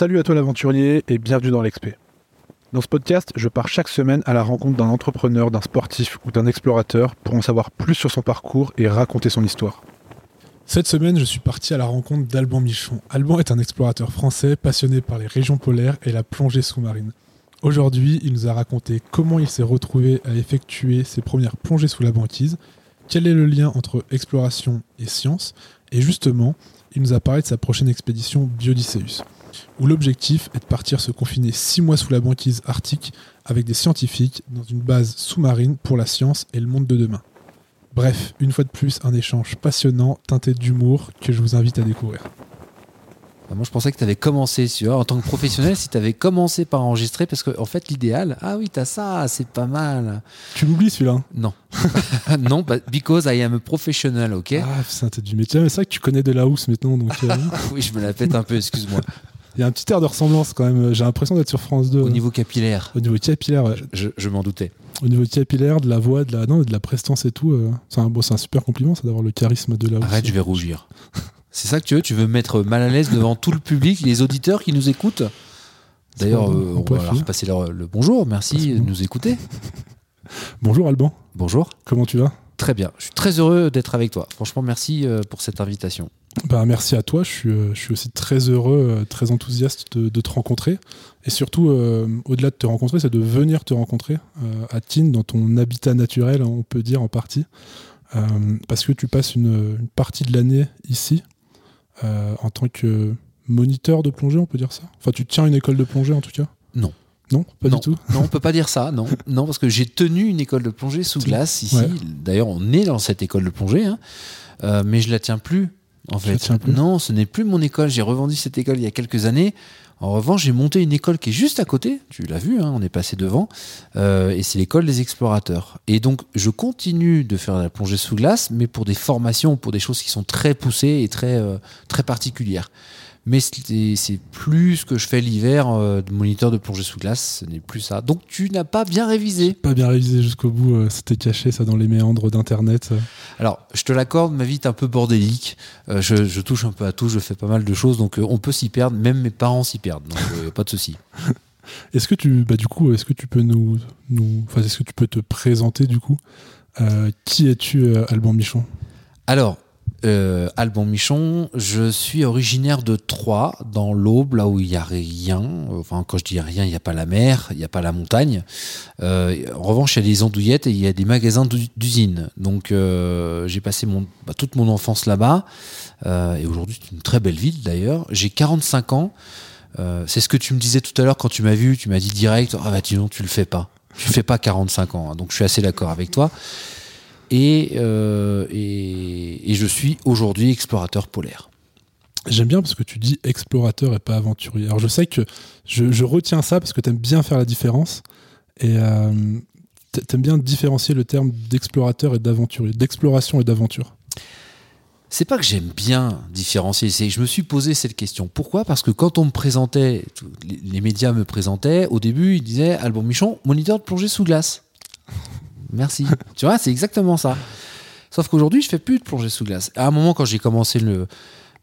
Salut à toi l'aventurier et bienvenue dans l'Expé. Dans ce podcast, je pars chaque semaine à la rencontre d'un entrepreneur, d'un sportif ou d'un explorateur pour en savoir plus sur son parcours et raconter son histoire. Cette semaine, je suis parti à la rencontre d'Alban Michon. Alban est un explorateur français passionné par les régions polaires et la plongée sous-marine. Aujourd'hui, il nous a raconté comment il s'est retrouvé à effectuer ses premières plongées sous la banquise, quel est le lien entre exploration et science, et justement, il nous a parlé de sa prochaine expédition Biodysseus, où l'objectif est de partir se confiner six mois sous la banquise arctique avec des scientifiques dans une base sous-marine pour la science et le monde de demain. Bref, une fois de plus, un échange passionnant, teinté d'humour, que je vous invite à découvrir. Moi, je pensais que tu avais commencé, tu vois, en tant que professionnel, si tu avais commencé par enregistrer, parce qu'en en fait, l'idéal, ah oui, t'as ça, c'est pas mal. Tu l'oublies celui-là Non. non, bah, because I am a professional, ok? Ah, putain, t'as du métier. Mais c'est vrai que tu connais de la housse maintenant, donc. euh, Oui, je me la pète un peu, excuse-moi. Il y a un petit air de ressemblance quand même. J'ai l'impression d'être sur France 2. Au euh, niveau capillaire, au niveau capillaire, ouais. je, je m'en doutais. au niveau capillaire, de la voix, de la, non, de la prestance et tout. euh, c'est un, bon, c'est un super compliment, ça d'avoir le charisme de la housse. Arrête, je vais rougir. C'est ça que tu veux Tu veux me mettre mal à l'aise devant tout le public, les auditeurs qui nous écoutent? D'ailleurs, euh, on on peut va leur finir. passer leur- le bonjour. Merci de bon. nous écouter. Bonjour Alban, Bonjour. comment tu vas? Très bien. Je suis très heureux d'être avec toi. Franchement, merci euh, pour cette invitation. Bah, merci à toi, je suis, euh, je suis aussi très heureux, euh, très enthousiaste de, de te rencontrer. Et surtout, euh, au-delà de te rencontrer, c'est de venir te rencontrer euh, à Tignes, dans ton habitat naturel, hein, on peut dire en partie. Euh, parce que tu passes une, une partie de l'année ici, en tant que moniteur de plongée, on peut dire ça? Enfin, tu tiens une école de plongée en tout cas? Non. Non, pas non. du tout? Non, on peut pas dire ça. Non, non, parce que j'ai tenu une école de plongée sous glace ici. Ouais. D'ailleurs, on est dans cette école de plongée, hein. Euh, mais je la tiens plus. En fait, non, ce n'est plus mon école. J'ai revendu cette école il y a quelques années. En revanche, j'ai monté une école qui est juste à côté. Tu l'as vu, hein, on est passé devant. Euh, et c'est l'école des explorateurs. Et donc, je continue de faire la plongée sous glace, mais pour des formations, pour des choses qui sont très poussées et très, euh, très particulières. Mais c'est plus ce que je fais l'hiver euh, de moniteur de plongée sous glace. Ce n'est plus ça. Donc, tu n'as pas bien révisé. Pas bien révisé jusqu'au bout, euh, c'était caché ça dans les méandres d'Internet. Alors, je te l'accorde, ma vie est un peu bordélique. Euh, je, je touche un peu à tout, je fais pas mal de choses, donc on peut s'y perdre. Même mes parents s'y perdent, donc pas de souci. Est-ce que tu, bah du coup, est-ce que tu peux nous, nous, enfin, est-ce que tu peux te présenter du coup? Qui es-tu, Alban Michon? Alors, euh, Alban Michon, je suis originaire de Troyes, dans l'Aube, là où il n'y a rien. Enfin, quand je dis rien, il n'y a pas la mer, il n'y a pas la montagne. Euh, en revanche, il y a des andouillettes et il y a des magasins d'u- d'usines. Donc, euh, j'ai passé bah, toute mon enfance là-bas. Euh, et aujourd'hui, c'est une très belle ville d'ailleurs. J'ai 45 ans. C'est ce que tu me disais tout à l'heure quand tu m'as vu. Tu m'as dit direct Ah, bah, dis donc, tu le fais pas. Tu fais pas 45 ans. hein. donc, je suis assez d'accord avec toi. Et, euh, et, et je suis aujourd'hui explorateur polaire. J'aime bien parce que tu dis explorateur et pas aventurier. Alors je sais que je, je retiens ça parce que tu aimes bien faire la différence et euh, t'a- t'aimes bien différencier le terme d'explorateur et d'aventurier, d'exploration et d'aventure. C'est pas que j'aime bien différencier, c'est que je me suis posé cette question. Pourquoi? Parce que quand on me présentait, les, médias me présentaient, au début ils disaient Alban Michon, moniteur de plongée sous glace. Merci. tu vois, c'est exactement ça. Sauf qu'aujourd'hui, je fais plus de plongée sous glace. À un moment, quand j'ai commencé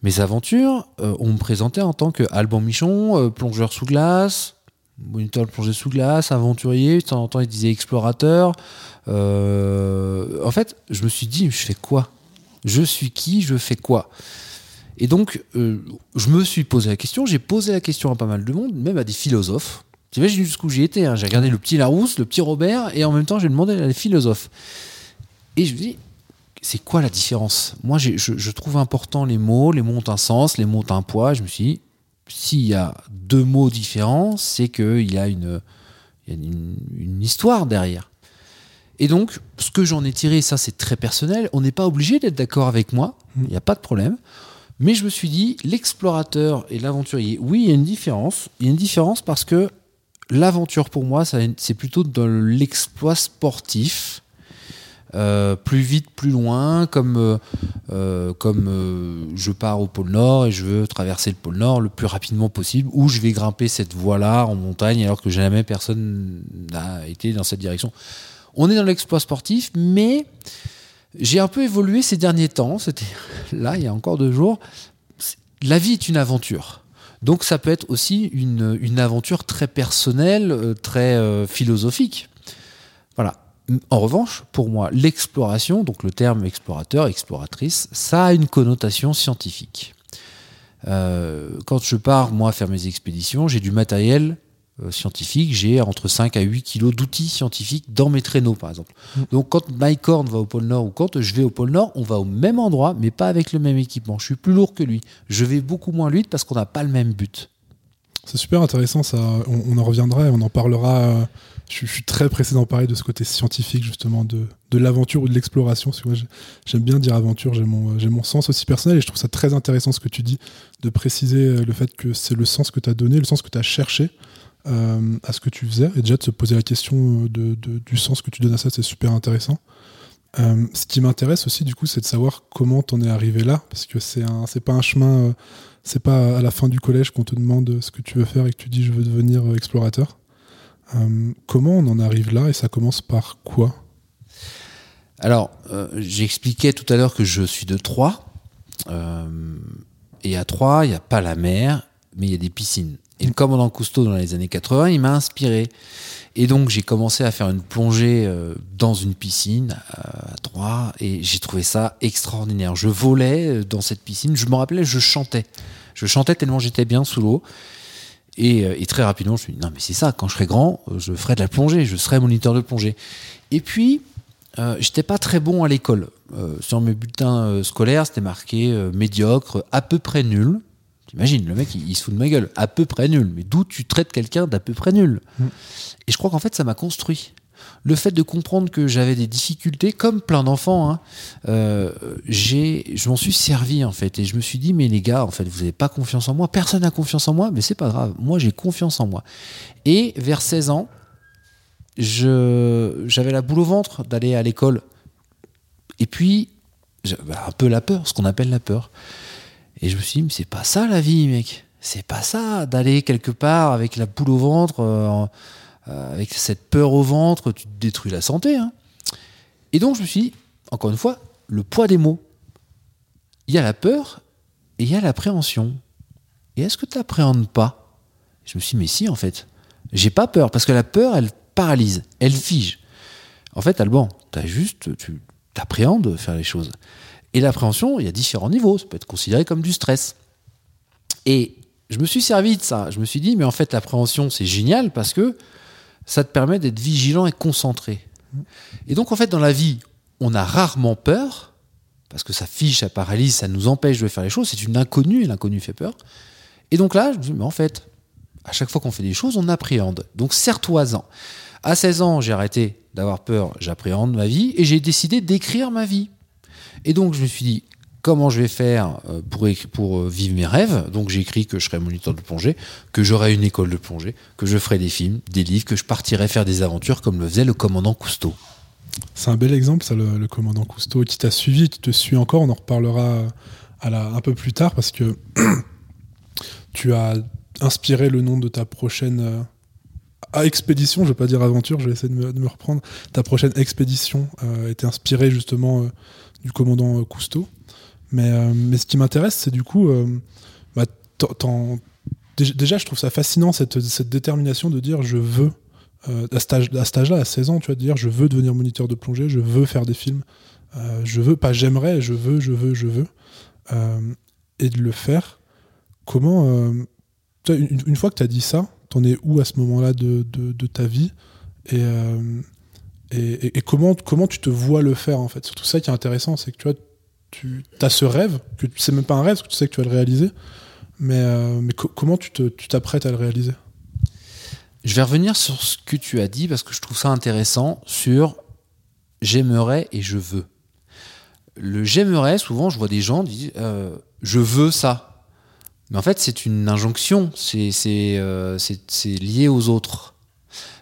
mes aventures, euh, on me présentait en tant que Alban Michon, euh, plongeur sous glace, moniteur de plongée sous glace, aventurier. De temps en temps, ils disaient explorateur. Euh, en fait, je me suis dit, je fais quoi? Je suis qui? Je fais quoi? Et donc, je me suis posé la question. J'ai posé la question à pas mal de monde, même à des philosophes. Tu vois jusqu'où j'ai été. hein. J'ai regardé le petit Larousse, le petit Robert, et en même temps, j'ai demandé à des philosophes. Et je me dis, c'est quoi la différence? Moi, je, je trouve important les mots. Les mots ont un sens, les mots ont un poids. Je me suis dit, s'il y a deux mots différents, c'est qu'il y a une, il y a une, une histoire derrière. Et donc, ce que j'en ai tiré, ça c'est très personnel, on n'est pas obligé d'être d'accord avec moi, il n'y a pas de problème. Mais je me suis dit, l'explorateur et l'aventurier, oui, il y a une différence. Il y a une différence parce que l'aventure pour moi, c'est plutôt dans l'exploit sportif. Euh, plus vite, plus loin, comme, euh, euh, comme je pars au pôle Nord et je veux traverser le pôle Nord le plus rapidement possible, ou je vais grimper cette voie-là en montagne alors que jamais personne n'a été dans cette direction. On est dans l'exploit sportif, mais j'ai un peu évolué ces derniers temps. C'était là, il y a encore deux jours. La vie est une aventure. Donc ça peut être aussi une, aventure très personnelle, euh, très euh, philosophique. Voilà. En revanche, pour moi, l'exploration, donc le terme explorateur, exploratrice, ça a une connotation scientifique. Euh, quand je pars, moi, faire mes expéditions, j'ai du matériel scientifique, j'ai entre 5 à 8 kilos d'outils scientifiques dans mes traîneaux, par exemple. Mm. Donc, quand Mike Horn va au pôle Nord ou quand je vais au pôle Nord, on va au même endroit, mais pas avec le même équipement. Je suis plus lourd que lui. Je vais beaucoup moins vite parce qu'on n'a pas le même but. C'est super intéressant, ça. On, on en reviendra et on en parlera. euh, je, je suis très pressé d'en parler de ce côté scientifique, justement, de, de l'aventure ou de l'exploration. Parce que moi, j'ai- j'aime bien dire aventure, j'ai mon, euh, j'ai mon sens aussi personnel et je trouve ça très intéressant ce que tu dis, de préciser euh, le fait que c'est le sens que tu as donné, le sens que tu as cherché euh, à ce que tu faisais. Et déjà, de se poser la question euh, du sens que tu donnes à ça, c'est super intéressant. Euh, ce qui m'intéresse aussi, du coup, c'est de savoir comment t'en es arrivé là, parce que c'est un, pas un chemin, c'est pas à la fin du collège qu'on te demande ce que tu veux faire et que tu dis je veux devenir explorateur. Comment on en arrive là et ça commence par quoi? Alors, j'expliquais tout à l'heure que je suis de Troyes. Et à Troyes, il n'y a pas la mer, mais il y a des piscines. Et le commandant Cousteau, dans les années 80, il m'a inspiré. Et donc, j'ai commencé à faire une plongée euh, dans une piscine euh, à Troyes. Et j'ai trouvé ça extraordinaire. Je volais euh, dans cette piscine. Je me rappelais, je chantais. Je chantais tellement j'étais bien sous l'eau. Et, très rapidement, je me suis dit, non, mais c'est ça, quand je serai grand, je ferai de la plongée, je serai moniteur de plongée. Et puis, euh, j'étais pas très bon à l'école. Euh, sur mes bulletins scolaires, c'était marqué médiocre, à peu près nul. T'imagines, le mec, il, il se fout de ma gueule. À peu près nul. Mais d'où tu traites quelqu'un d'à peu près nul Mm. Et je crois qu'en fait, ça m'a construit. Le fait de comprendre que j'avais des difficultés, comme plein d'enfants, hein, euh, je m'en suis servi en fait, et je me suis dit mais les gars, en fait, vous n'avez pas confiance en moi, personne n'a confiance en moi, mais c'est pas grave, moi j'ai confiance en moi. Et vers 16 ans, j'avais la boule au ventre d'aller à l'école, et puis j'avais un peu la peur, ce qu'on appelle la peur. Et je me suis dit mais c'est pas ça la vie, mec, c'est pas ça d'aller quelque part avec la boule au ventre. euh, euh, avec cette peur au ventre, tu détruis la santé. hein. Et donc je me suis dit, encore une fois, le poids des mots. Il y a la peur et il y a l'appréhension. Et est-ce que tu n'appréhendes pas? Je me suis dit, mais si, en fait. J'ai pas peur, parce que la peur, elle paralyse, elle fige. En fait, Alban, as juste, tu appréhendes de faire les choses. Et l'appréhension, il y a différents niveaux. Ça peut être considéré comme du stress. Et je me suis servi de ça. Je me suis dit, mais en fait, l'appréhension, c'est génial parce que ça te permet d'être vigilant et concentré. Et donc, en fait, dans la vie, on a rarement peur, parce que ça fiche, ça paralyse, ça nous empêche de faire les choses. C'est une inconnue, et l'inconnu fait peur. Et donc là, je me dis, mais en fait, à chaque fois qu'on fait des choses, on appréhende. Donc, serre-toi-en. À 16 ans, j'ai arrêté d'avoir peur, j'appréhende ma vie, et j'ai décidé d'écrire ma vie. Et donc, je me suis dit, comment je vais faire euh, pour, euh, vivre mes rêves? Donc j'ai écrit que je serais moniteur de plongée, que j'aurais une école de plongée, que je ferais des films, des livres, que je partirais faire des aventures comme le faisait le commandant Cousteau. C'est un bel exemple, ça, le, commandant Cousteau, qui t'a suivi, qui te suit encore. On en reparlera un peu plus tard parce que tu as inspiré le nom de ta prochaine euh, expédition. Je vais pas dire aventure, je vais essayer de me, reprendre. Ta prochaine expédition euh, était inspirée justement du commandant euh, Cousteau. Mais, euh, mais ce qui m'intéresse, c'est du coup, euh, bah, déjà, je trouve ça fascinant cette, détermination de dire je veux à cet à cet âge-là, à 16 ans, tu vois, de dire je veux devenir moniteur de plongée, je veux faire des films, je veux, pas j'aimerais, je veux, je veux, je veux. Et de le faire, comment. une, fois que tu as dit ça, t'en es où à ce moment-là de, de- ta vie? Et, et, comment, comment tu te vois le faire en fait? Surtout ça qui est intéressant, c'est que tu as ce rêve, que c'est même pas un rêve, parce que tu sais que tu vas le réaliser, mais, euh, comment tu te- tu t'apprêtes à le réaliser? Je vais revenir sur ce que tu as dit parce que je trouve ça intéressant sur j'aimerais et je veux. Le j'aimerais, souvent je vois des gens dire euh, je veux ça. Mais en fait, c'est une injonction, c'est c'est, euh, c'est- c'est lié aux autres.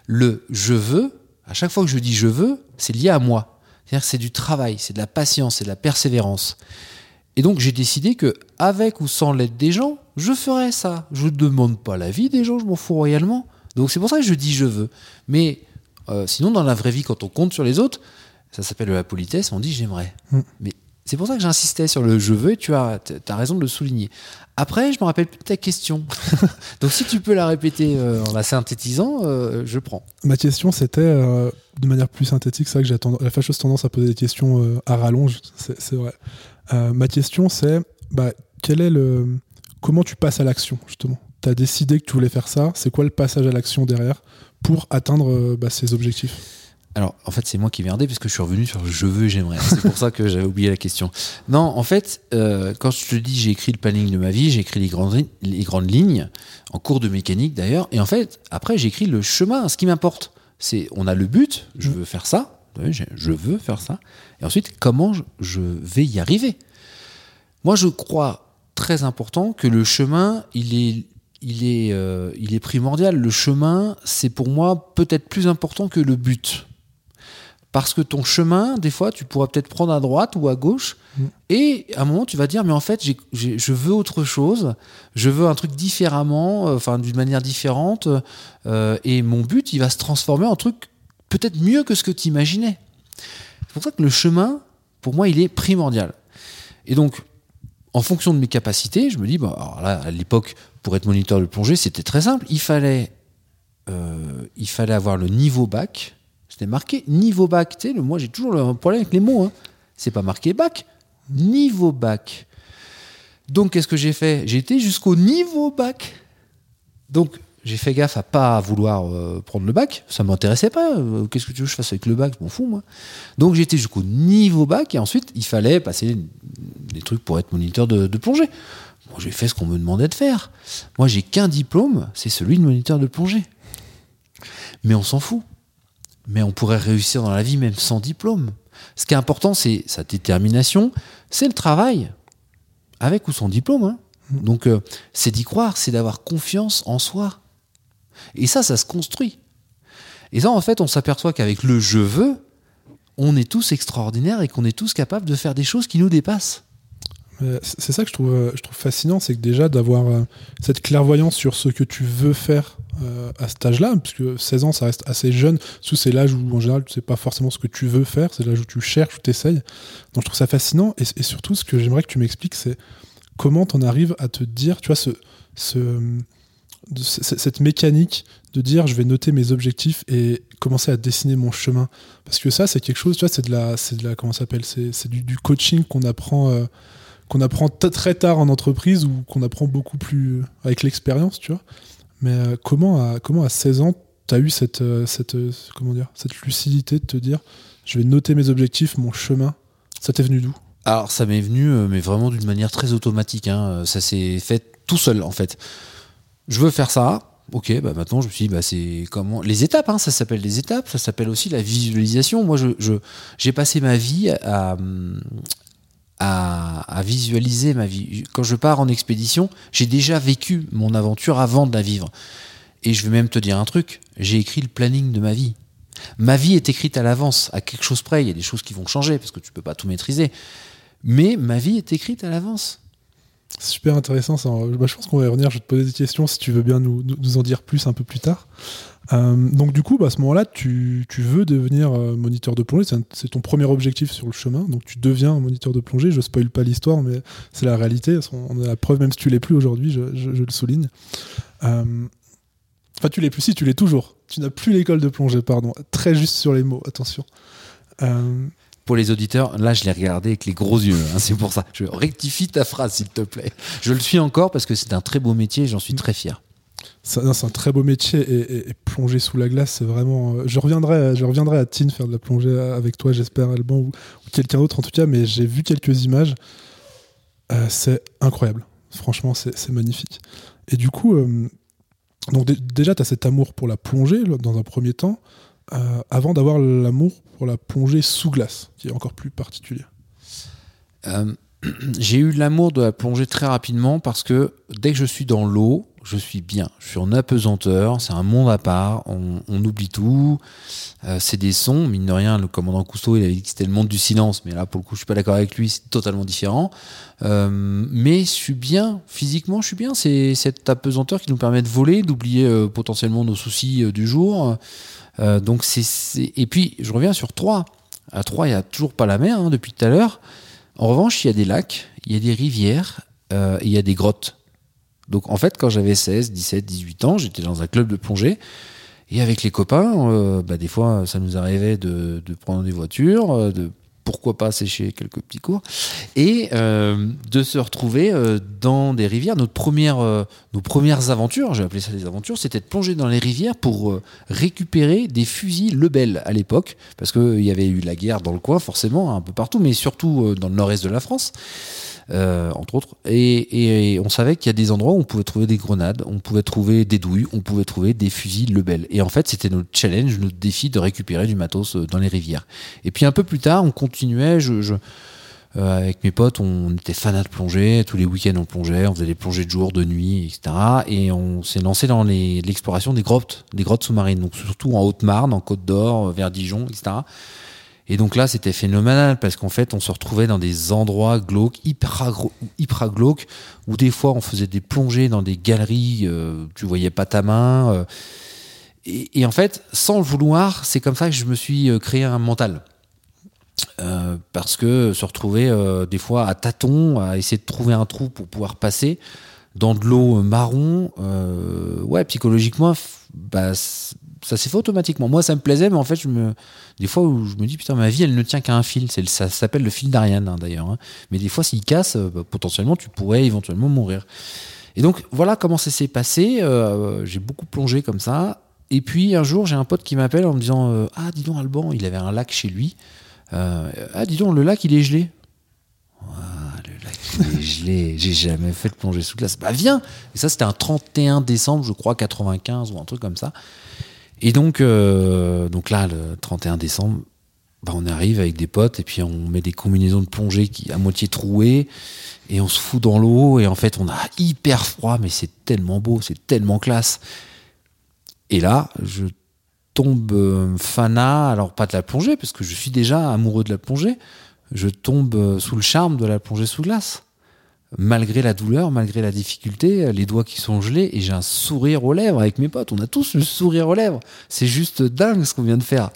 Le je veux, à chaque fois que je dis je veux, c'est lié à moi. C'est-à-dire que c'est du travail, c'est de la patience, c'est de la persévérance. Et donc j'ai décidé que, avec ou sans l'aide des gens, je ferais ça. Je ne demande pas l'avis des gens, je m'en fous royalement. Donc c'est pour ça que je dis je veux. Mais euh, sinon, dans la vraie vie, quand on compte sur les autres, ça s'appelle la politesse, on dit j'aimerais. Mm. Mais C'est pour ça que j'insistais sur le je veux et tu as, raison de le souligner. Après, je me rappelle plus de ta question. Donc si tu peux la répéter euh, en la synthétisant, euh, je prends. Ma question, c'était, euh, de manière plus synthétique, c'est vrai que j'ai la fâcheuse tendance à poser des questions à rallonge, c'est vrai. ma question, c'est, bah, quel est le... comment tu passes à l'action, justement? Tu as décidé que tu voulais faire ça, c'est quoi le passage à l'action derrière pour atteindre bah, ces objectifs? Alors, en fait, c'est moi qui viens parce que je suis revenu sur je veux, j'aimerais. C'est pour ça que j'avais oublié la question. Non, en fait, euh, quand je te dis j'ai écrit le planning de ma vie, j'ai écrit les grandes, les grandes lignes, en cours de mécanique d'ailleurs, et en fait, après, j'ai écrit le chemin. Ce qui m'importe, c'est on a le but, je veux faire ça, je veux faire ça, et ensuite, comment je vais y arriver? Moi, je crois très important que le chemin, il est il est, euh, il est primordial. Le chemin, c'est pour moi peut-être plus important que le but. Parce que ton chemin, des fois, tu pourras peut-être prendre à droite ou à gauche. Mm. Et à un moment, tu vas dire, mais en fait, je veux autre chose. Je veux un truc différemment, euh, enfin, d'une manière différente. Euh, et mon but, il va se transformer en truc peut-être mieux que ce que tu imaginais. C'est pour ça que le chemin, pour moi, il est primordial. Et donc, en fonction de mes capacités, je me dis, bah, alors là, à l'époque, pour être moniteur de plongée, c'était très simple. Il fallait, euh, il fallait avoir le niveau bac c'était marqué niveau bac. Moi, j'ai toujours le problème avec les mots. Hein. C'est pas marqué bac. Niveau bac. Donc, qu'est-ce que j'ai fait? J'ai été jusqu'au niveau bac. Donc, j'ai fait gaffe à pas vouloir euh, prendre le bac. Ça m'intéressait pas. Euh, qu'est-ce que tu veux que je fasse avec le bac? Je m'en fous, moi. Donc, j'étais jusqu'au niveau bac. Et ensuite, il fallait passer des trucs pour être moniteur de, plongée. J'ai fait ce qu'on me demandait de faire. Moi, j'ai qu'un diplôme, c'est celui de moniteur de plongée. Mais on s'en fout mais on pourrait réussir dans la vie même sans diplôme. Ce qui est important, c'est sa détermination, c'est le travail, avec ou sans diplôme. Hein. Mm. Donc, euh, c'est d'y croire, c'est d'avoir confiance en soi. Et ça, ça se construit. Et ça, en fait, on s'aperçoit qu'avec le je veux, on est tous extraordinaires et qu'on est tous capables de faire des choses qui nous dépassent. C'est ça que je trouve, euh, je trouve fascinant, c'est que déjà d'avoir euh, cette clairvoyance sur ce que tu veux faire euh, à cet âge-là, puisque 16 ans, ça reste assez jeune, sous c'est l'âge où en général tu sais pas forcément ce que tu veux faire, c'est l'âge où tu cherches, où tu essayes. Donc je trouve ça fascinant, et, surtout ce que j'aimerais que tu m'expliques, c'est comment tu en arrives à te dire, tu vois, ce, ce, cette mécanique de dire je vais noter mes objectifs et commencer à dessiner mon chemin. Parce que ça, c'est quelque chose, tu vois, c'est de la, c'est de la, comment s'appelle, c'est du, coaching qu'on apprend qu'on apprend très tard en entreprise ou qu'on apprend beaucoup plus avec l'expérience, tu vois. Mais euh, comment, à, comment à 16 ans, tu as eu cette, euh, cette, euh, comment dire, cette lucidité de te dire je vais noter mes objectifs, mon chemin Ça t'est venu d'où? Alors, ça m'est venu, mais vraiment d'une manière très automatique. Hein. Ça s'est fait tout seul, en fait. Je veux faire ça. Ok, bah maintenant je me suis dit, bah c'est comment les étapes, hein, ça s'appelle les étapes, ça s'appelle aussi la visualisation. Moi, je, j'ai passé ma vie à, à, visualiser ma vie. Quand je pars en expédition, j'ai déjà vécu mon aventure avant de la vivre. Et je vais même te dire un truc, j'ai écrit le planning de ma vie. Ma vie est écrite à l'avance, à quelque chose près. Il y a des choses qui vont changer parce que tu peux pas tout maîtriser. Mais ma vie est écrite à l'avance. Super intéressant. Ça. Bah, je pense qu'on va y revenir. Je vais te poser des questions si tu veux bien nous, nous en dire plus un peu plus tard. Euh, donc du coup, bah, à ce moment-là, tu, veux devenir euh, moniteur de plongée. C'est ton premier objectif sur le chemin. Donc tu deviens un moniteur de plongée. Je spoil pas l'histoire, mais c'est la réalité. On a la preuve, même si tu l'es plus aujourd'hui, je, le souligne. Euh, enfin, tu l'es plus, si tu l'es toujours. Tu n'as plus l'école de plongée, pardon. Très juste sur les mots, attention. Pour les auditeurs, là, je l'ai regardé avec les gros yeux. Hein, c'est pour ça. Je rectifie ta phrase, s'il te plaît. Je le suis encore parce que c'est un très beau métier et j'en suis très fier. C'est un très beau métier et, plonger sous la glace, c'est vraiment. Euh, je reviendrai, je reviendrai à Tine faire de la plongée avec toi, j'espère, Alban ou, quelqu'un d'autre en tout cas, mais j'ai vu quelques images. Euh, c'est incroyable. Franchement, c'est magnifique. Et du coup, euh, donc déjà, tu as cet amour pour la plongée dans un premier temps, avant d'avoir l'amour pour la plongée sous glace, qui est encore plus particulier. j'ai eu l'amour de la plongée très rapidement parce que dès que je suis dans l'eau, je suis bien. Je suis en apesanteur, c'est un monde à part, on, oublie tout. Euh, c'est des sons, mine de rien, le commandant Cousteau, il avait dit que c'était le monde du silence, mais là, pour le coup, je suis pas d'accord avec lui, c'est totalement différent. Euh, mais je suis bien, physiquement, je suis bien. C'est cette apesanteur qui nous permet de voler, d'oublier euh, potentiellement nos soucis du jour. donc Et puis, je reviens sur 3. À 3, il n'y a toujours pas la mer, hein, depuis tout à l'heure. En revanche, il y a des lacs, il y a des rivières, il y a des grottes. Donc en fait, quand j'avais 16, 17, 18 ans, j'étais dans un club de plongée. Et avec les copains, euh, bah, des fois, ça nous arrivait de, prendre des voitures, euh, de pourquoi pas sécher quelques petits cours, et euh, de se retrouver dans des rivières. Nos premières aventures, j'ai appelé ça des aventures, c'était de plonger dans les rivières pour récupérer des fusils Lebel à l'époque, parce qu'il y avait eu la guerre dans le coin, forcément, un peu partout, mais surtout dans le nord-est de la France. Euh, entre autres, et, et on savait qu'il y a des endroits où on pouvait trouver des grenades, on pouvait trouver des douilles, on pouvait trouver des fusils Lebel. Et en fait, c'était notre challenge, notre défi de récupérer du matos euh, dans les rivières. Et puis un peu plus tard, on continuait. Je, je- euh, avec mes potes, on était fanats de plongée. Tous les week-ends, on plongeait. On faisait des plongées de jour, de nuit, etc. Et on s'est lancé dans l'exploration des grottes, des grottes sous-marines. Donc surtout en Haute-Marne, en Côte d'Or, vers Dijon, etc. Et donc là, c'était phénoménal parce qu'en fait, on se retrouvait dans des endroits glauques, hyper, hyper glauques, où des fois, on faisait des plongées dans des galeries, euh, tu voyais pas ta main. euh, et, en fait, sans le vouloir, c'est comme ça que je me suis euh, créé un mental. Euh, parce que se retrouver des fois à tâtons, à essayer de trouver un trou pour pouvoir passer dans de l'eau marron, ouais, psychologiquement, bah, ça s'est fait automatiquement. Moi, ça me plaisait, mais en fait, je me, des fois où je me dis, putain, ma vie, elle ne tient qu'à un fil. C'est ça s'appelle le fil d'Ariane, hein, d'ailleurs. hein. Mais des fois, s'il casse, euh, bah, potentiellement, tu pourrais éventuellement mourir. Et donc, voilà comment ça s'est passé. Euh, j'ai beaucoup plongé comme ça. Et puis, un jour, j'ai un pote qui m'appelle en me disant, euh, ah, dis donc, Alban, il avait un lac chez lui. Euh, ah, dis donc, le lac, il est gelé. Ah, le lac, il est gelé. J'ai jamais fait de plongée sous glace. Bah, viens Et ça, c'était un 31 décembre, je crois, 95 ou un truc comme ça. Et donc, euh, donc là, le 31 décembre, bah, on arrive avec des potes et puis on met des combinaisons de plongée qui à moitié trouées et on se fout dans l'eau et en fait on a hyper froid mais c'est tellement beau, c'est tellement classe. Et là, je tombe euh, fanat, alors pas de la plongée parce que je suis déjà amoureux de la plongée, je tombe euh, sous le charme de la plongée sous glace. Malgré la douleur, malgré la difficulté, les doigts qui sont gelés et j'ai un sourire aux lèvres avec mes potes. On a tous le sourire aux lèvres. C'est juste dingue ce qu'on vient de faire.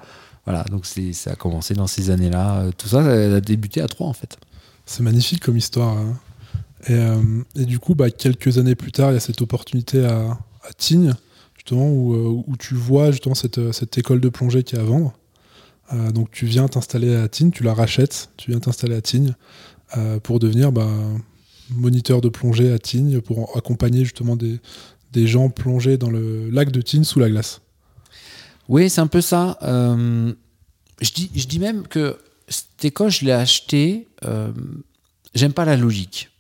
Voilà, donc ça a commencé dans ces années-là. Euh, Tout ça, ça a débuté à trois en fait. C'est magnifique comme histoire. hein. Et, euh, et du coup, bah, quelques années plus tard, il y a cette opportunité à, à Tignes, justement, où, euh, tu vois justement cette, école de plongée qui est à vendre. Donc tu viens t'installer à Tignes, tu la rachètes, tu viens t'installer à Tignes pour devenir bah, moniteur de plongée à Tignes, pour accompagner justement des, des gens plongés dans le lac de Tignes sous la glace. Oui, c'est un peu ça. Euh, je, dis, je dis même que cette école, je l'ai achetée. euh, J'aime pas la logique.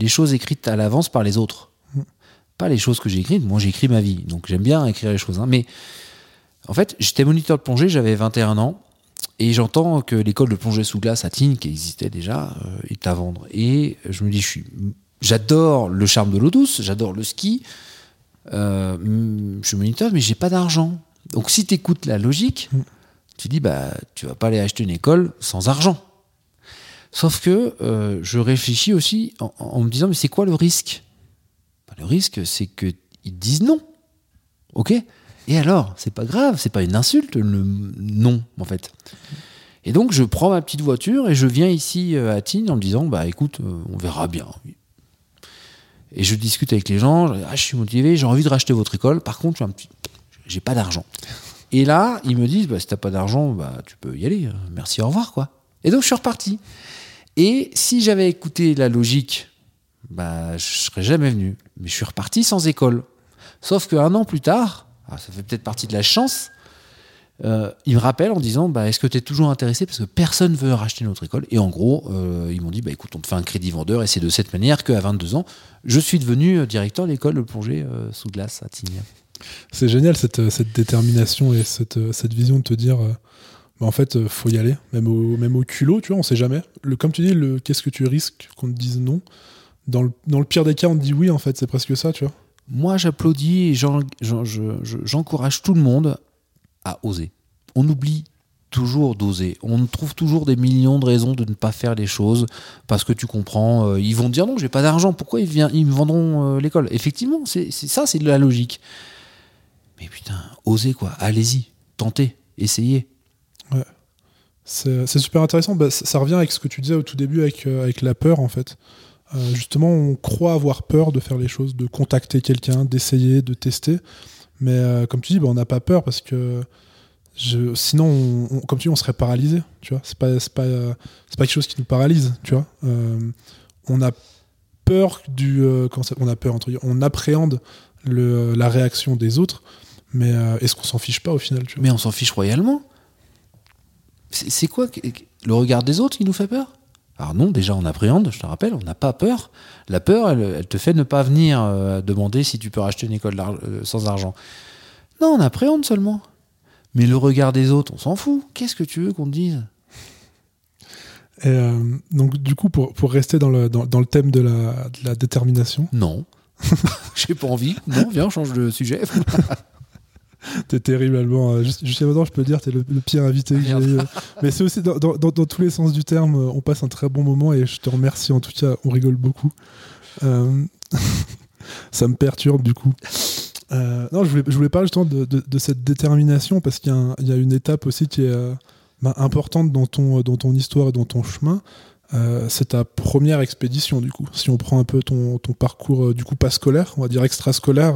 Les choses écrites à l'avance par les autres. Pas les choses que j'ai écrites. Moi, j'ai écrit ma vie. Donc, j'aime bien écrire les choses. hein. Mais en fait, j'étais moniteur de plongée, j'avais 21 ans. Et j'entends que l'école de plongée sous glace à Tignes, qui existait déjà, euh, est à vendre. Et je me dis, j'adore le charme de l'eau douce, j'adore le ski. Euh, je suis moniteur, mais j'ai pas d'argent. Donc si tu écoutes la logique, Mm. tu dis bah tu vas pas aller acheter une école sans argent. Sauf que euh, je réfléchis aussi en, en me disant mais c'est quoi le risque? Bah, Le risque c'est que ils disent non. Ok? Et alors c'est pas grave, c'est pas une insulte le non en fait. Et donc je prends ma petite voiture et je viens ici euh, à Tignes en me disant bah écoute euh, on verra bien. Et je discute avec les gens, je dis, ah, je suis motivé, j'ai envie de racheter votre école. Par contre, j'ai pas d'argent. Et là, ils me disent, bah, si t'as pas d'argent, bah, tu peux y aller. Merci, au revoir, quoi. Et donc, je suis reparti. Et si j'avais écouté la logique, bah, je serais jamais venu. Mais je suis reparti sans école. Sauf qu'un an plus tard, ah, ça fait peut-être partie de la chance, euh, ils me rappellent en disant bah, Est-ce que tu es toujours intéressé? Parce que personne veut racheter notre école. Et en gros, euh, ils m'ont dit bah, Écoute, on te fait un crédit vendeur. Et c'est de cette manière qu'à 22 ans, je suis devenu euh, directeur de l'école de plongée sous glace à Tignes. C'est génial cette, détermination et cette, vision de te dire, bah, en fait, euh, faut y aller, même au, culot, tu vois, on sait jamais. Comme tu dis, qu'est-ce que tu risques qu'on te dise non? Dans le, dans le pire des cas, on te dit oui, en fait, c'est presque ça, tu vois. Moi, j'applaudis et j'en- j'en- je- je- j'encourage tout le monde à oser. On oublie toujours d'oser. On trouve toujours des millions de raisons de ne pas faire les choses parce que tu comprends. euh, ils vont te dire non, j'ai pas d'argent. Pourquoi ils, vient- ils me vendront euh, l'école? Effectivement, c'est ça, c'est de la logique. Mais putain, osez quoi. Allez-y, tentez, essayez. C'est c'est super intéressant. Bah, ça, revient avec ce que tu disais au tout début avec, euh, avec la peur, en fait. Euh, justement, on croit avoir peur de faire les choses, de contacter quelqu'un, d'essayer, de tester. Mais euh, comme tu dis, bah, on n'a pas peur parce que sinon, on, on- comme tu dis, on serait paralysé. Tu vois, c'est pas, pas, euh, pas quelque chose qui nous paralyse. Tu vois, Euh, on a peur du, ça- on a peur entre on appréhende la réaction des autres. Mais est-ce qu'on s'en fiche pas au final Mais on s'en fiche royalement. C'est quoi le regard des autres qui nous fait peur? Alors non, déjà on appréhende, je te rappelle, on n'a pas peur. La peur, elle, elle te fait ne pas venir euh, demander si tu peux racheter une école euh, sans argent. Non, on appréhende seulement. Mais le regard des autres, on s'en fout. Qu'est-ce que tu veux qu'on te dise? Et, euh, donc du coup, pour, pour rester dans le, dans, dans le thème de la, de la détermination, Non. J'ai pas envie. Non, viens, on change de sujet. t'es terrible Alban. Euh, jus- Jusqu'à maintenant, je peux dire, t'es le, le pire invité que j'ai eu. Mais c'est aussi dans, dans- dans- dans tous les sens du terme, euh, on passe un très bon moment et je te remercie en tout cas, on rigole beaucoup. Euh, ça me perturbe du coup. Euh, non, je voulais, je voulais parler justement de, de- de cette détermination parce qu'il y, a y une étape aussi qui est euh, bah, importante dans ton, dans ton histoire et dans ton chemin. Euh, c'est ta première expédition du coup. Si on prend un peu ton, ton parcours euh, du coup pas scolaire, on va dire extrascolaire,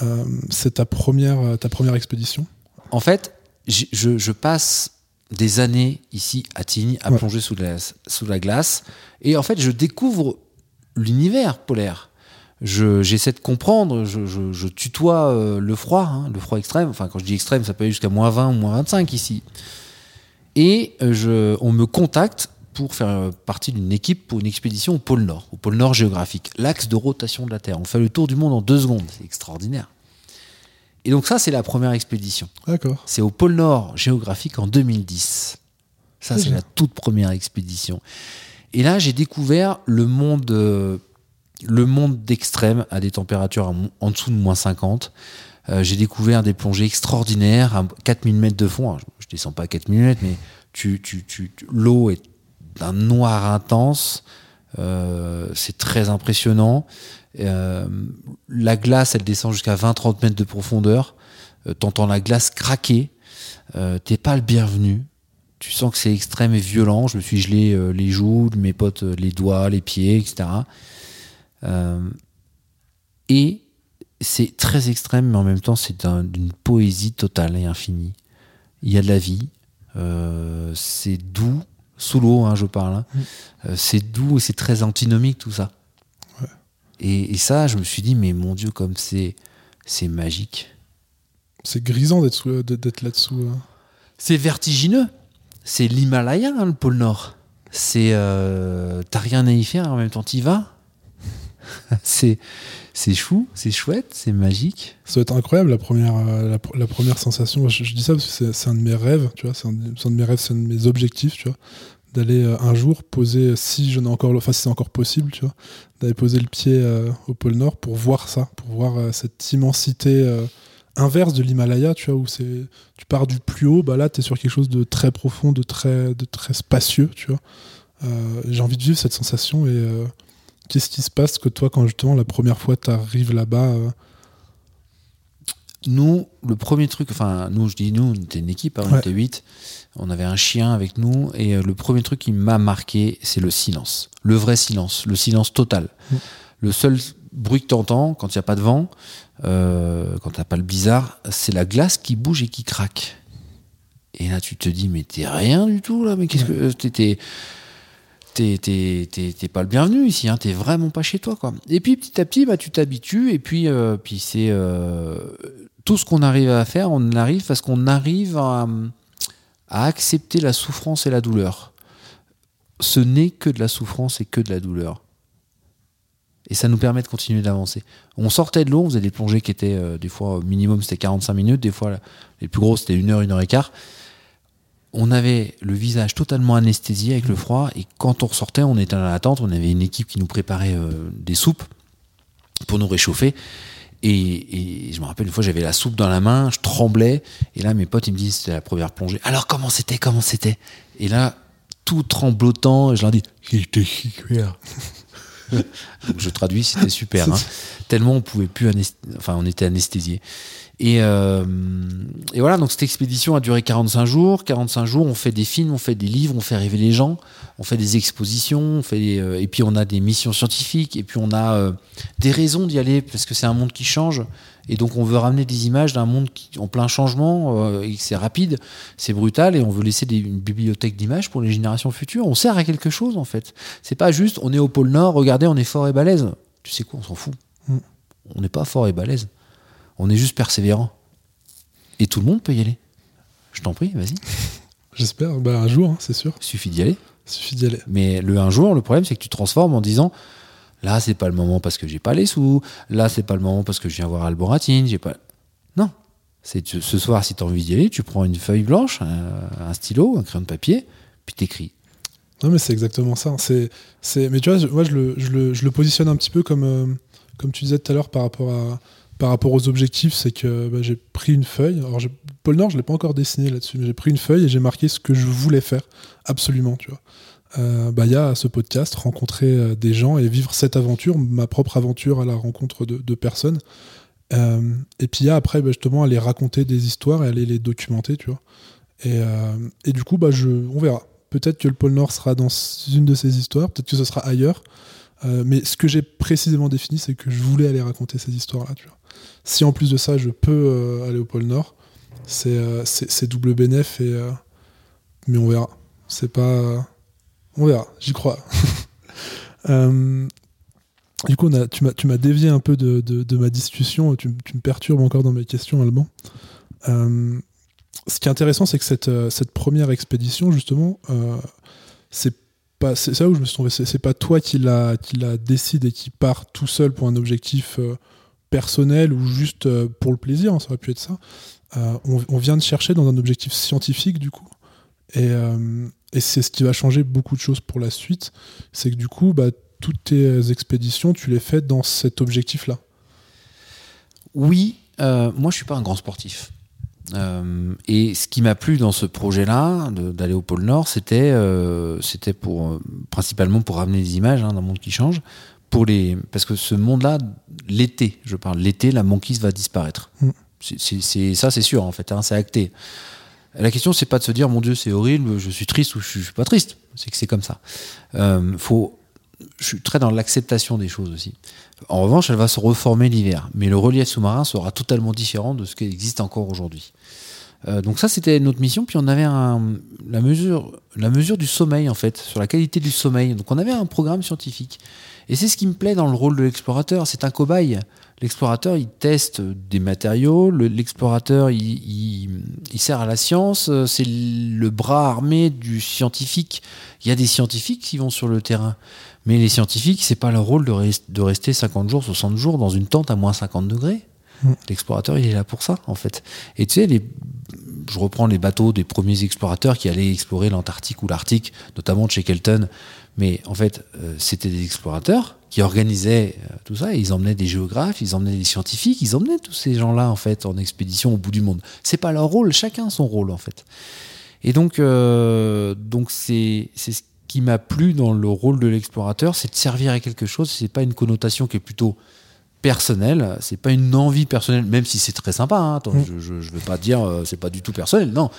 euh, c'est ta première, euh, ta première expédition. En fait, je, je passe des années ici à Tignes à Ouais. plonger sous la, sous la glace. Et en fait, je découvre l'univers polaire. Je- J'essaie de comprendre, je, je- je tutoie euh, le froid, hein, le froid extrême. Enfin, quand je dis extrême, ça peut aller jusqu'à moins 20 ou moins 25 ici. Et je, on me contacte pour faire partie d'une équipe pour une expédition au pôle Nord, au pôle Nord géographique, l'axe de rotation de la Terre. On fait le tour du monde en deux secondes, c'est extraordinaire. Et donc ça, c'est la première expédition. D'accord. C'est au pôle Nord géographique en 2010. Ça, c'est la toute première expédition. Et là, j'ai découvert le monde, euh, le monde d'extrême à des températures en, dessous de moins 50. Euh, j'ai découvert des plongées extraordinaires à 4000 mètres de fond. Alors, je, je descends pas à 4000 mètres, mais tu, tu, tu, tu- l'eau est d'un noir intense. Euh, c'est très impressionnant. Euh, la glace, elle descend jusqu'à 20-30 mètres de profondeur. Euh, T'entends la glace craquer. Euh, T'es pas le bienvenu. Tu sens que c'est extrême et violent. Je me suis gelé euh, les joues, mes potes, les doigts, les pieds, etc. Et c'est très extrême, mais en même temps, c'est un- d'une poésie totale et infinie. Il y a de la vie. C'est doux. Sous l'eau, hein, je parle. hein. Euh, c'est doux et c'est très antinomique, tout ça. Et, et ça, je me suis dit, mais mon Dieu, comme c'est, c'est magique. C'est grisant d'être sous- d'être là-dessous. euh. C'est vertigineux. C'est l'Himalaya, hein, le pôle Nord. C'est, euh, t'as rien à y faire, en même temps t'y vas. c'est, c'est chou, c'est chouette, c'est magique. Ça doit être incroyable la première, euh, la, pr- la première sensation. Je, dis ça parce que c'est- un de mes rêves, tu vois. C'est un, de- mes rêves, c'est un de mes objectifs, tu vois. D'aller euh, un jour poser, si je n'ai encore, enfin si c'est encore possible, tu vois, d'aller poser le pied euh, au pôle Nord pour voir ça, pour voir euh, cette immensité euh, inverse de l'Himalaya, tu vois, où c'est, tu pars du plus haut, bah là t'es sur quelque chose de très profond, de très, de très spacieux, tu vois. Euh, J'ai envie de vivre cette sensation et euh, qu'est-ce qui se passe que toi, quand justement la première fois t'arrives là-bas, euh, Nous, le premier truc, enfin, nous, je dis nous, on était une équipe, hein, on Ouais. était 8. On avait un chien avec nous, et euh, le premier truc qui m'a marqué, c'est le silence. Le vrai silence, le silence total. Mm. Le seul bruit que tu entends quand il n'y a pas de vent, euh, quand t'as pas le blizzard, c'est la glace qui bouge et qui craque. Et là, tu te dis, mais t'es rien du tout, là, mais qu'est-ce que. t'es- T'es. Pas le bienvenu ici, hein, t'es vraiment pas chez toi. Quoi. Et puis petit à petit, bah, tu t'habitues, et puis, euh, c'est euh, tout ce qu'on arrive à faire, on arrive parce qu'on arrive à, à accepter la souffrance et la douleur. Ce n'est que de la souffrance et que de la douleur. Et ça nous permet de continuer d'avancer. On sortait de l'eau, on faisait des plongées qui étaient euh, des fois au minimum c'était 45 minutes, des fois les plus grosses c'était une heure, une heure et quart. On avait le visage totalement anesthésié avec le froid et quand on ressortait, on était dans la tente, on avait une équipe qui nous préparait euh, des soupes pour nous réchauffer. Et, et je me rappelle une fois, j'avais la soupe dans la main, je tremblais. Et là, mes potes, ils me disent, c'était la première plongée. Alors, comment c'était Comment c'était? Et là, tout tremblotant, je leur dis, c'était super. Je traduis, c'était super. hein. Tellement on pouvait plus, enfin, on était anesthésié. Et, euh, et, voilà, donc cette expédition a duré 45 jours. 45 jours, on fait des films, on fait des livres, on fait rêver les gens, on fait des expositions, on fait euh, et puis on a des missions scientifiques, et puis on a euh, des raisons d'y aller, parce que c'est un monde qui change. Et donc on veut ramener des images d'un monde qui, en plein changement, euh, et c'est rapide, c'est brutal, et on veut laisser des, une bibliothèque d'images pour les générations futures. On sert à quelque chose en fait. C'est pas juste on est au pôle Nord, regardez, on est fort et balèze. Tu sais quoi, on s'en fout. Mm. On n'est pas fort et balèze. On est juste persévérant. Et tout le monde peut y aller. Je t'en prie, vas-y. J'espère, bah, un jour, hein, c'est sûr. Il suffit d'y aller. Il suffit d'y aller. Mais le un jour, le problème, c'est que tu transformes en disant là, c'est pas le moment parce que j'ai pas les sous. Là, c'est pas le moment parce que je viens voir Alboratine. J'ai pas. Non. C'est ce soir, si tu as envie d'y aller, tu prends une feuille blanche, un, un stylo, un crayon de papier, puis t'écris. Non, mais c'est exactement ça. C'est, c'est, mais tu vois, moi, je le, je le, je le positionne un petit peu comme, euh, comme tu disais tout à l'heure par rapport à, par rapport aux objectifs, c'est que bah, j'ai pris une feuille. Alors, Pôle Nord, je l'ai pas encore dessiné là-dessus, mais j'ai pris une feuille et j'ai marqué ce que je voulais faire absolument, tu vois. Euh, bah, il y a ce podcast, rencontrer euh, des gens et vivre cette aventure, ma propre aventure à la rencontre de, personnes. Euh, et puis il y a après, bah, justement, aller raconter des histoires et aller les documenter, tu vois. Et, euh, du coup, on verra. Peut-être que le pôle Nord sera dans une de ces histoires, peut-être que ce sera ailleurs. Euh, mais ce que j'ai précisément défini, c'est que je voulais aller raconter ces histoires-là. Si en plus de ça, je peux euh, aller au pôle Nord, c'est euh, double bénéf. Euh, mais on verra. C'est pas. On verra, j'y crois. Euh, du coup, tu m'as dévié un peu de, ma discussion. Tu, tu, me perturbes encore dans mes questions. Euh, ce qui est intéressant, c'est que cette, cette, première expédition, justement, c'est c'est ça où je me suis trompé c'est pas toi qui la qui la décide et qui part tout seul pour un objectif euh, personnel ou juste euh, pour le plaisir hein, ça aurait pu être ça. Euh, on, vient de chercher dans un objectif scientifique du coup. Et, c'est ce qui va changer beaucoup de choses pour la suite. C'est que du coup bah, toutes tes expéditions tu les fais dans cet objectif là oui moi je suis pas un grand sportif euh, et ce qui m'a plu dans ce projet-là, d'aller au pôle Nord, c'était euh, pour euh, principalement pour ramener des images hein, d'un monde qui change, pour les parce que ce monde-là, l'été, je parle, l'été, la banquise va disparaître. Mm. C'est ça, c'est sûr en fait, hein, c'est acté. La question, c'est pas de se dire mon Dieu, c'est horrible, je suis triste ou je suis pas triste. C'est que c'est comme ça. Euh, faut, je suis très dans l'acceptation des choses aussi. En revanche, elle va se reformer l'hiver, mais le relief sous-marin sera totalement différent de ce qui existe encore aujourd'hui. Euh, donc ça, c'était notre mission. Puis on avait la, mesure, la mesure du sommeil, en fait, sur la qualité du sommeil. Donc on avait un programme scientifique. Et c'est ce qui me plaît dans le rôle de l'explorateur. C'est un cobaye. L'explorateur, il teste des matériaux. L'explorateur, il, sert à la science. C'est le bras armé du scientifique. Il y a des scientifiques qui vont sur le terrain. Mais les scientifiques, c'est pas leur rôle de, rest de, rester 50 jours, 60 jours dans une tente à moins 50 degrés. Mmh. L'explorateur, il est là pour ça, en fait. Et tu sais, les, je reprends les bateaux des premiers explorateurs qui allaient explorer l'Antarctique ou l'Arctique, notamment de Shackleton. Mais en fait, euh, c'était des explorateurs qui organisaient euh, tout ça. Et ils emmenaient des géographes, ils emmenaient des scientifiques, ils emmenaient tous ces gens-là, en fait, en expédition au bout du monde. C'est pas leur rôle, chacun son rôle, en fait. Et donc, euh, donc c'est ce qui m'a plu dans le rôle de l'explorateur, c'est de servir à quelque chose. C'est pas une connotation qui est plutôt personnelle, c'est pas une envie personnelle, même si c'est très sympa. Hein, attends, mmh. je, je, je, veux pas dire euh, c'est pas du tout personnel, non.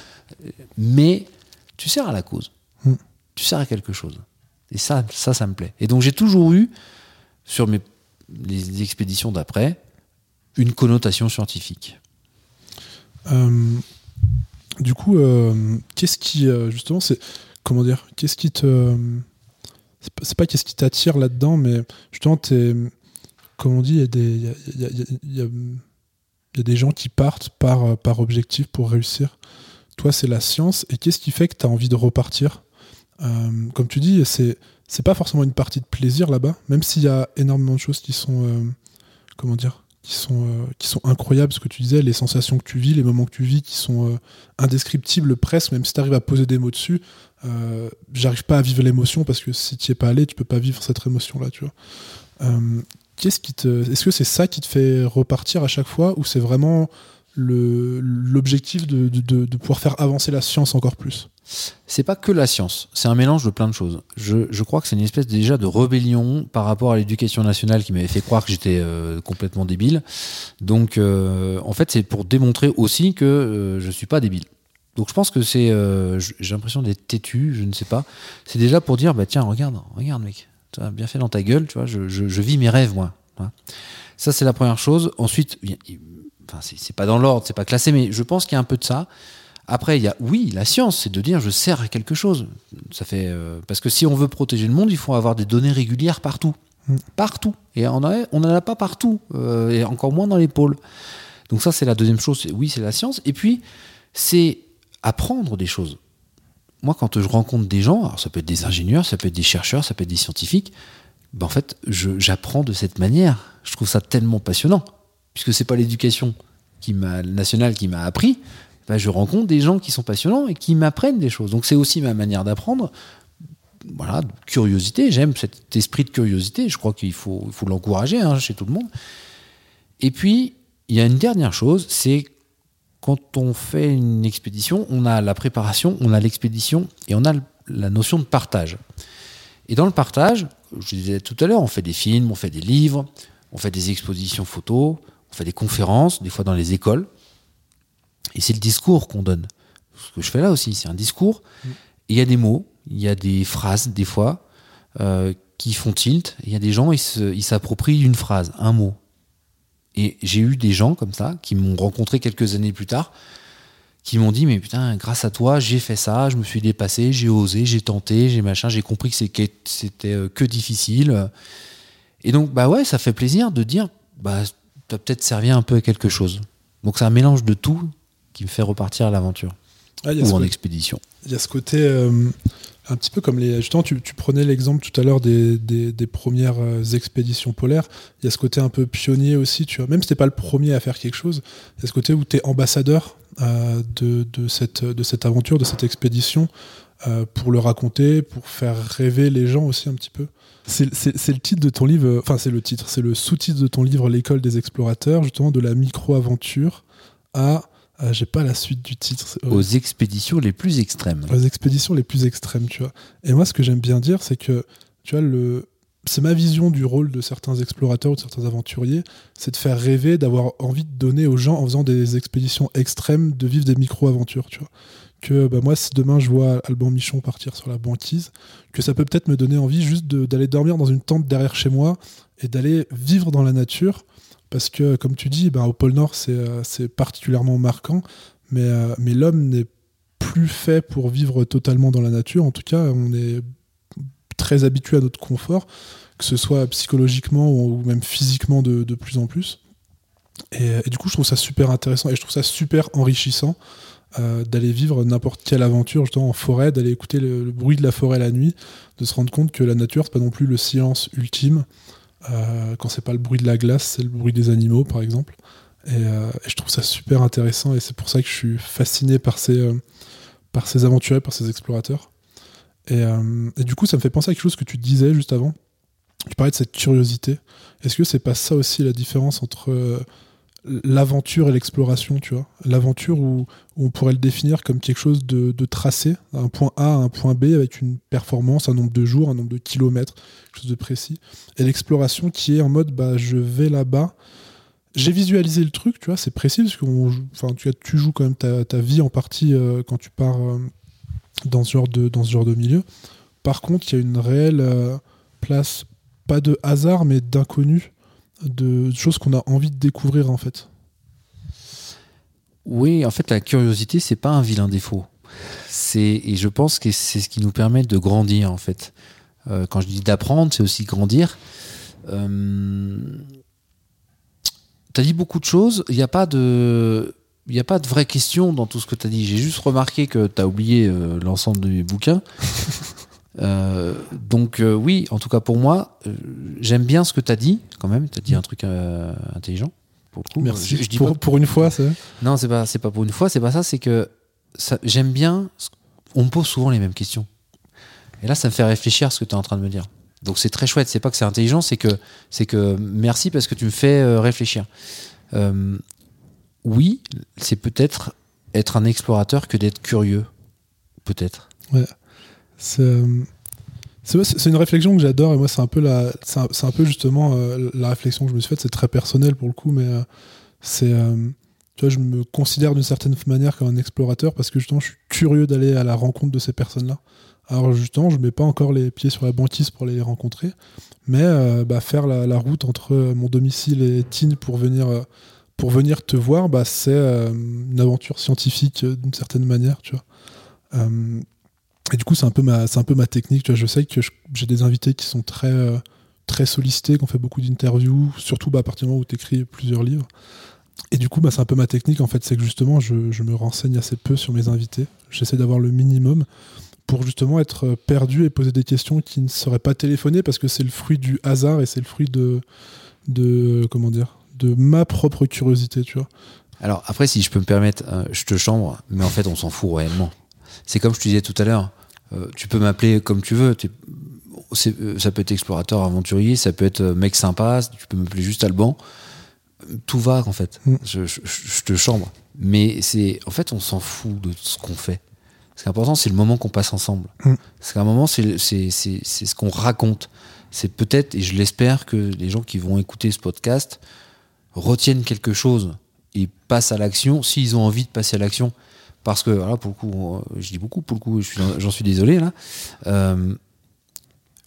Mais tu sers à la cause, mmh. tu sers à quelque chose. Et ça, ça, ça me plaît. Et donc j'ai toujours eu sur mes les expéditions d'après une connotation scientifique. Euh, du coup, euh, qu'est-ce qui justement c'est comment dire Qu'est-ce qui te. C'est pas, qu'est-ce qui t'attire là-dedans, mais justement, comme on dit, il y, a des, gens qui partent par, objectif pour réussir. Toi, c'est la science. Et qu'est-ce qui fait que tu as envie de repartir? Euh, Comme tu dis, c'est c'est pas forcément une partie de plaisir là-bas, même s'il y a énormément de choses qui sont. Euh, comment dire qui sont, euh, qui sont incroyables, ce que tu disais, les sensations que tu vis, les moments que tu vis, qui sont euh, indescriptibles presque, même si tu arrives à poser des mots dessus, euh, j'arrive pas à vivre l'émotion parce que si tu es pas allé, tu peux pas vivre cette émotion-là, tu vois. Euh, qu'est-ce qui te, est-ce que c'est ça qui te fait repartir à chaque fois ou c'est vraiment l'objectif de, de- pouvoir faire avancer la science encore plus. C'est pas que la science, c'est un mélange de plein de choses. Je, je crois que c'est une espèce déjà de rébellion par rapport à l'éducation nationale qui m'avait fait croire que j'étais euh, complètement débile. Donc, euh, en fait, c'est pour démontrer aussi que euh, je suis pas débile. Donc, je pense que c'est, euh, j'ai l'impression d'être têtu, je ne sais pas. C'est déjà pour dire, bah tiens, regarde, regarde, mec, tu as bien fait dans ta gueule, tu vois, je, je- je vis mes rêves, moi. Ça, c'est la première chose. Ensuite, enfin, c'est pas dans l'ordre, c'est pas classé, mais je pense qu'il y a un peu de ça. Après, il y a, oui, la science, c'est de dire je sers à quelque chose. Ça fait, euh, parce que si on veut protéger le monde, il faut avoir des données régulières partout. Mm. Partout. Et on n'en on a pas partout. euh, et encore moins dans les pôles. Donc, ça, c'est la deuxième chose. Oui, c'est la science. Et puis, c'est apprendre des choses. Moi, quand je rencontre des gens, alors ça peut être des ingénieurs, ça peut être des chercheurs, ça peut être des scientifiques, ben en fait, j'apprends de cette manière. Je trouve ça tellement passionnant. Puisque c'est pas l'éducation nationale qui m'a appris, ben, je rencontre des gens qui sont passionnants et qui m'apprennent des choses. Donc c'est aussi ma manière d'apprendre. Voilà, curiosité. J'aime cet esprit de curiosité. Je crois qu'il faut, l'encourager hein, chez tout le monde. Et puis, il y a une dernière chose, c'est quand on fait une expédition, on a la préparation, on a l'expédition et on a la notion de partage. Et dans le partage, je disais tout à l'heure, on fait des films, on fait des livres, on fait des expositions photos, on fait des conférences, des fois dans les écoles. Et c'est le discours qu'on donne. Ce que je fais là aussi, c'est un discours. Et il y a des mots, il y a des phrases, des fois, euh, qui font tilt. Il y a des gens, ils s'approprient une phrase, un mot. Et j'ai eu des gens comme ça, qui m'ont rencontré quelques années plus tard, qui m'ont dit, mais putain, grâce à toi, j'ai fait ça, je me suis dépassé, j'ai osé, j'ai tenté, j'ai machin, j'ai compris que c'est que- c'était euh, que difficile. Et donc, bah ouais, ça fait plaisir de dire, bah, t'as peut-être servi un peu à quelque chose. Donc c'est un mélange de tout qui me fait repartir à l'aventure Ah, ou en côté- expédition. Il y a ce côté, euh, un petit peu comme les. Justement, tu, tu prenais l'exemple tout à l'heure des, des- des premières euh, expéditions polaires. Il y a ce côté un peu pionnier aussi, tu vois. Même si t'es pas le premier à faire quelque chose, il y a ce côté où tu es ambassadeur euh, de, de, cette, de cette aventure, de cette expédition, euh, pour le raconter, pour faire rêver les gens aussi un petit peu. C'est le titre de ton livre, euh, enfin, c'est le titre, c'est le sous-titre de ton livre L'école des explorateurs, justement, de la micro-aventure à. euh, J'ai pas la suite du titre. c'est- Aux expéditions les plus extrêmes. les expéditions les plus extrêmes, tu vois. Et moi, ce que j'aime bien dire, c'est que, tu vois, le, c'est ma vision du rôle de certains explorateurs ou de certains aventuriers, c'est de faire rêver, d'avoir envie de donner aux gens, en faisant des expéditions extrêmes, de vivre des micro-aventures, tu vois. Que bah, moi, si demain je vois Alban Michon partir sur la banquise, que ça peut peut-être me donner envie juste d'aller dormir dans une tente derrière chez moi et d'aller vivre dans la nature. Parce que, comme tu dis, bah, au pôle Nord, c'est euh, particulièrement marquant. Mais, euh, mais l'homme n'est plus fait pour vivre totalement dans la nature. En tout cas, on est très habitué à notre confort, que ce soit psychologiquement ou même physiquement de, de plus en plus. Et du coup, je trouve ça super intéressant et je trouve ça super enrichissant euh, d'aller vivre n'importe quelle aventure, justement en forêt, d'aller écouter le, bruit de la forêt la nuit, de se rendre compte que la nature, c'est pas non plus le silence ultime. Euh, quand c'est pas le bruit de la glace, c'est le bruit des animaux, par exemple. Et, euh, je trouve ça super intéressant et c'est pour ça que je suis fasciné par ces, euh, par ces aventuriers, par ces explorateurs. Et, et du coup, ça me fait penser à quelque chose que tu disais juste avant. Tu parlais de cette curiosité. Est-ce que c'est pas ça aussi la différence entre l'aventure et l'exploration, tu vois L'aventure où, on pourrait le définir comme quelque chose de, de tracé, un point A à un point B avec une performance, un nombre de jours, un nombre de kilomètres, quelque chose de précis. Et l'exploration qui est en mode, bah, je vais là-bas, j'ai visualisé le truc, tu vois, c'est précis parce que enfin, tu, tu joues quand même ta, ta vie en partie euh, quand tu pars euh, dans, ce genre de, dans ce genre de milieu. Par contre, il y a une réelle euh, place, pas de hasard, mais d'inconnu, de choses qu'on a envie de découvrir en fait. Oui, en fait, la curiosité, c'est pas un vilain défaut. C'est et je pense que c'est ce qui nous permet de grandir en fait. Euh, quand je dis d'apprendre, c'est aussi grandir. Euh, tu as dit beaucoup de choses. Il n'y a pas de il n'y a pas de vraie question dans tout ce que tu as dit. J'ai juste remarqué que tu as oublié euh, l'ensemble de mes bouquins. Euh, donc euh, oui, en tout cas pour moi, euh, j'aime bien ce que tu as dit quand même. Tu as dit un truc intelligent. Pour le coup. Merci. Je- je dis pour, pas- pour une fois, c'est. non, c'est pas, c'est pas pour une fois, c'est pas ça, c'est que ça- j'aime bien. On me pose souvent les mêmes questions. Et là, ça me fait réfléchir à ce que tu es en train de me dire. Donc c'est très chouette. C'est pas que c'est intelligent, c'est que, c'est que merci parce que tu me fais réfléchir. Oui, c'est peut-être être un explorateur que d'être curieux. Peut-être. Euh, c'est c'est une réflexion que j'adore et moi c'est un peu la c'est un, peu justement euh, la réflexion que je me suis faite. C'est très personnel pour le coup mais euh, c'est euh, tu vois je me considère d'une certaine manière comme un explorateur parce que justement je suis curieux d'aller à la rencontre de ces personnes là alors justement je mets pas encore les pieds sur la banquise pour les rencontrer mais euh, bah, faire la, la route entre mon domicile et Tignes pour venir euh, pour venir te voir bah, c'est euh, une aventure scientifique euh, d'une certaine manière tu vois. Euh, et du coup, c'est un peu ma, c'est un peu ma technique. Tu vois, je sais que j'ai des invités qui sont très, euh, très sollicités, qui ont fait beaucoup d'interviews, surtout bah, à partir du moment où tu écris plusieurs livres. Et du coup, bah, c'est un peu ma technique en fait, c'est que justement, je, je me renseigne assez peu sur mes invités. J'essaie d'avoir le minimum pour justement être euh, perdu et poser des questions qui ne seraient pas téléphonées parce que c'est le fruit du hasard et c'est le fruit de, de comment dire, de ma propre curiosité, tu vois. Alors après, si je peux me permettre, euh, je te chambre, mais en fait, on s'en fout réellement. C'est comme je te disais tout à l'heure, euh, tu peux m'appeler comme tu veux. euh, ça peut être explorateur, aventurier, ça peut être euh, mec sympa, tu peux m'appeler juste Alban. Tout va en fait. Mm. Je, je- je te chambre. Mais c'est, en fait, on s'en fout de ce qu'on fait. Ce qui est important, c'est le moment qu'on passe ensemble. Mm. Parce qu'à un moment, c'est ce qu'on raconte. C'est peut-être, et je l'espère, que les gens qui vont écouter ce podcast retiennent quelque chose et passent à l'action s'ils ont envie de passer à l'action. Parce que, voilà, pour le coup, je dis beaucoup, pour le coup, j'en suis désolé là. Euh,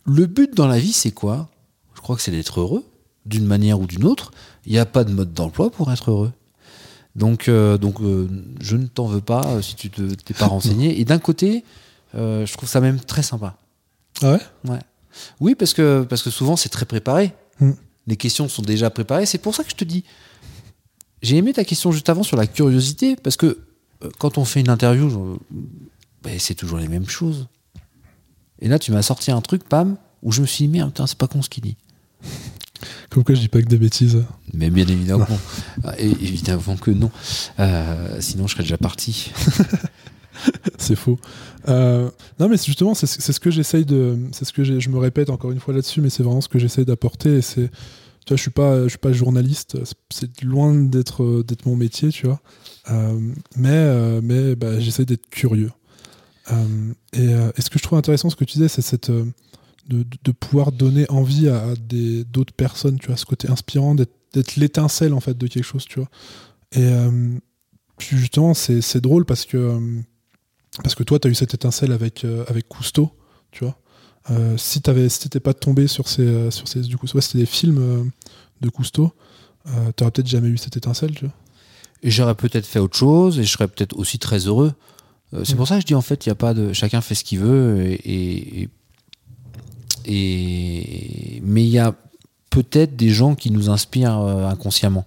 le but dans la vie, c'est quoi? Je crois que c'est d'être heureux, d'une manière ou d'une autre. Il n'y a pas de mode d'emploi pour être heureux. Donc, euh, donc euh, je ne t'en veux pas si tu ne t'es pas renseigné. Et d'un côté, je trouve ça même très sympa. Ah ouais? Ouais. Oui, parce que, parce que souvent, c'est très préparé. Mm. Les questions sont déjà préparées. C'est pour ça que je te dis. J'ai aimé ta question juste avant sur la curiosité, parce que quand on fait une interview, ben, c'est toujours les mêmes choses. Et là, tu m'as sorti un truc, Pam, où je me suis dit, merde, putain, c'est pas con ce qu'il dit. Comme quoi, je dis pas que des bêtises. Mais bien évidemment. Ah, et- évidemment que non. Euh, sinon, je serais déjà parti. c'est faux. Euh, non, mais justement, c'est ce que j'essaye de. C'est ce que je me répète encore une fois là-dessus, mais c'est vraiment ce que j'essaye d'apporter. Et c'est. Tu vois, je suis pas, je suis pas journaliste. c'est- loin d'être d'être mon métier, tu vois. Euh, mais euh, mais bah, j'essaye d'être curieux. Euh, et, ce que je trouve intéressant, ce que tu disais, c'est cette de, de- pouvoir donner envie à, des d'autres personnes, tu vois, ce côté inspirant, d'être l'étincelle en fait de quelque chose, tu vois. Et justement, c'est drôle parce que parce que toi, tu as eu cette étincelle avec, avec Cousteau, tu vois. Euh, si tu si t'étais pas tombé sur ces, euh, sur ces du coup, ouais, c'était des films euh, de Cousteau, euh, tu peut-être jamais eu cette étincelle, tu vois. Et j'aurais peut-être fait autre chose, et je serais peut-être aussi très heureux. Euh, c'est Mm. pour ça que je dis en fait, il y a pas de. Chacun fait ce qu'il veut, et, et, et- mais il y a peut-être des gens qui nous inspirent inconsciemment.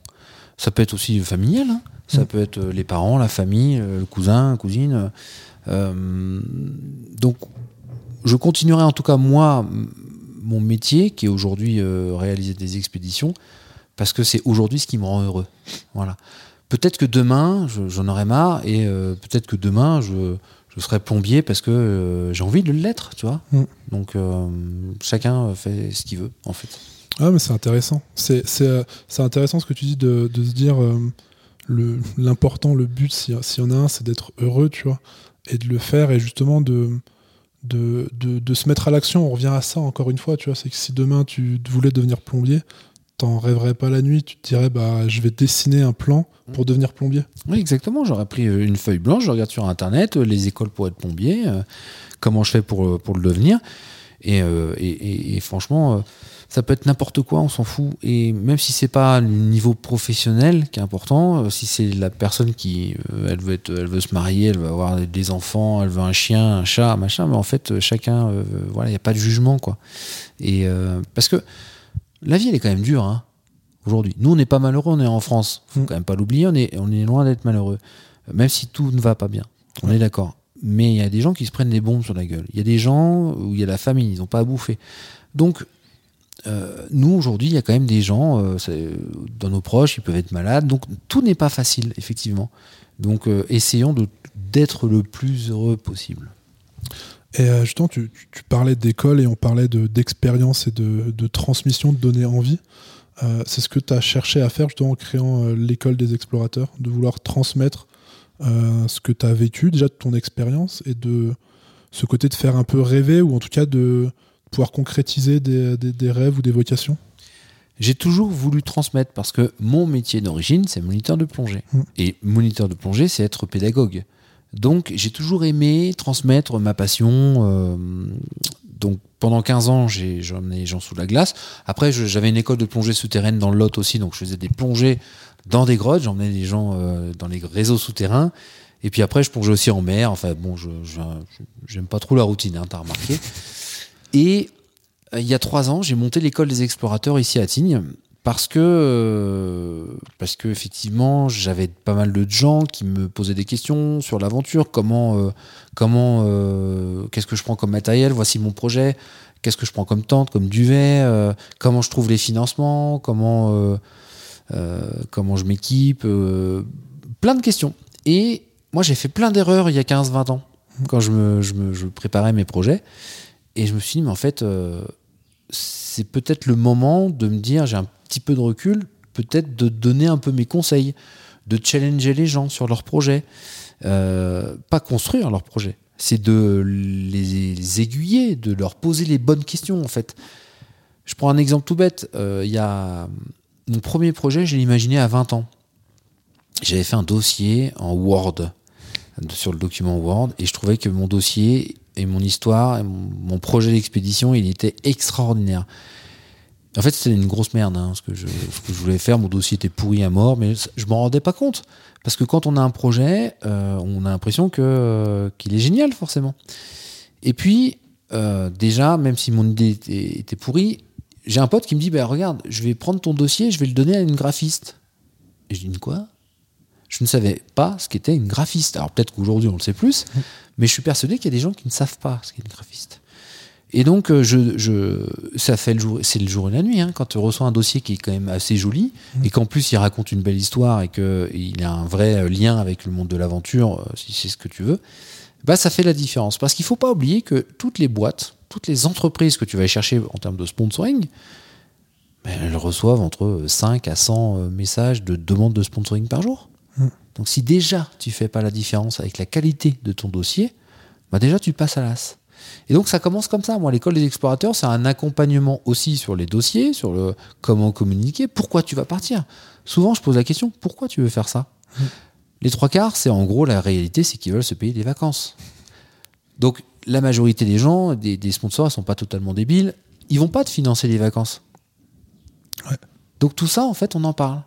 Ça peut être aussi familial, hein. ça Mm. peut être les parents, la famille, le cousin, la cousine. Euh, donc, je continuerai en tout cas moi mon métier, qui est aujourd'hui euh, réaliser des expéditions, parce que c'est aujourd'hui ce qui me rend heureux. Voilà. Peut-être que demain, je- j'en aurai marre, et euh, peut-être que demain, je, je serai plombier parce que euh, j'ai envie de l'être, tu vois. Mm. Donc, chacun fait ce qu'il veut, en fait. Ah, mais c'est intéressant. C'est intéressant ce que tu dis de, de se dire le- l'important, le, but, s'il y, s'il y en a un, c'est d'être heureux, tu vois, et de le faire, et justement de, de, de, se mettre à l'action. On revient à ça encore une fois, tu vois, c'est que si demain tu voulais devenir plombier, t'en rêverais pas la nuit, tu te dirais, bah, je vais dessiner un plan pour devenir plombier. Oui, exactement. J'aurais pris euh, une feuille blanche, je regarde sur Internet euh, les écoles pour être plombier, euh, comment je fais pour, pour le devenir. Et, et, franchement, ça peut être n'importe quoi, on s'en fout. Et même si c'est pas le niveau professionnel qui est important, euh, si c'est la personne qui, euh, elle veut être, elle veut se marier, elle veut avoir des enfants, elle veut un chien, un chat, machin, mais en fait, euh, chacun, euh, voilà, il n'y a pas de jugement, quoi. Et euh, parce que la vie, elle est quand même dure, hein, aujourd'hui. Nous, on n'est pas malheureux, on est en France. Faut Mm. quand même pas l'oublier, on est, on est loin d'être malheureux. Même si tout ne va pas bien. On Ouais. est d'accord. Mais il y a des gens qui se prennent des bombes sur la gueule. Il y a des gens où il y a la famine, ils n'ont pas à bouffer. Donc, euh, nous, aujourd'hui, il y a quand même des gens, euh, dans nos proches, ils peuvent être malades. Donc, tout n'est pas facile, effectivement. Donc, euh, essayons d'être le plus heureux possible. Et justement, tu, parlais d'école et on parlait de- d'expérience et de, transmission, de donner envie. C'est ce que tu as cherché à faire justement en créant l'école des explorateurs, de vouloir transmettre ce que tu as vécu, déjà de ton expérience, et de ce côté de faire un peu rêver, ou en tout cas de pouvoir concrétiser des, des- des rêves ou des vocations? J'ai toujours voulu transmettre parce que mon métier d'origine, c'est moniteur de plongée. Mm. Et moniteur de plongée, c'est être pédagogue. Donc, j'ai toujours aimé transmettre ma passion. euh, donc, pendant 15 ans, j'ai emmené les gens sous la glace. Après, j'avais une école de plongée souterraine dans le Lot aussi, donc je faisais des plongées dans des grottes. J'emmenais les gens euh, dans les réseaux souterrains. Et puis après, je plongeais aussi en mer. Enfin, bon, je- j'aime pas trop la routine, hein, t'as remarqué. Et euh, il y a trois ans, j'ai monté l'école des explorateurs ici à Tignes parce que euh, parce que effectivement, j'avais pas mal de gens qui me posaient des questions sur l'aventure, comment euh, comment qu'est-ce que je prends comme matériel, voici mon projet, qu'est-ce que je prends comme tente, comme duvet, comment je trouve les financements, comment comment je m'équipe, plein de questions. Et moi, j'ai fait plein d'erreurs il y a 15-20 ans quand je me, je me je préparais mes projets. Et je me suis dit, mais en fait, euh, c'est peut-être le moment de me dire, j'ai un petit peu de recul, peut-être de donner un peu mes conseils, de challenger les gens sur leurs projets. Euh, pas construire leurs projets, c'est de les, aiguiller, de leur poser les bonnes questions, en fait. Je prends un exemple tout bête. Euh, y a mon premier projet, je l'ai imaginé à 20 ans. J'avais fait un dossier en Word sur le document Word et je trouvais que mon dossier et mon histoire mon, projet d'expédition il était extraordinaire. En fait c'était une grosse merde hein, ce, que je, voulais faire. Mon dossier était pourri à mort mais je m'en rendais pas compte. Parce que quand on a un projet euh, on a l'impression euh, qu'il est génial forcément. Et puis euh, déjà même si mon idée était, était pourrie j'ai un pote qui me dit bah, regarde je vais prendre ton dossier je vais le donner à une graphiste. Et je dis une quoi? Je ne savais pas ce qu'était une graphiste. Alors peut-être qu'aujourd'hui on le sait plus, mais je suis persuadé qu'il y a des gens qui ne savent pas ce qu'est une graphiste. Et donc euh, je, je, ça fait le jour, c'est le jour et la nuit hein, quand tu reçois un dossier qui est quand même assez joli et qu'en plus il raconte une belle histoire et qu'il a un vrai euh, lien avec le monde de l'aventure, euh, si c'est ce que tu veux. Bah ça fait la différence parce qu'il faut pas oublier que toutes les boîtes, toutes les entreprises que tu vas chercher en termes de sponsoring, ben, elles reçoivent entre 5 à 100 euh, messages de demande de sponsoring par jour. Donc si déjà tu fais pas la différence avec la qualité de ton dossier, bah déjà tu passes à l'as. Et donc ça commence comme ça. Moi, l'école des explorateurs, c'est un accompagnement aussi sur les dossiers, sur le comment communiquer, pourquoi tu vas partir? Souvent, je pose la question pourquoi tu veux faire ça? Les trois quarts, c'est en gros la réalité, c'est qu'ils veulent se payer des vacances. Donc la majorité des gens, des, des sponsors, ils sont pas totalement débiles. Ils vont pas te financer les vacances. Ouais. Donc tout ça, en fait, on en parle.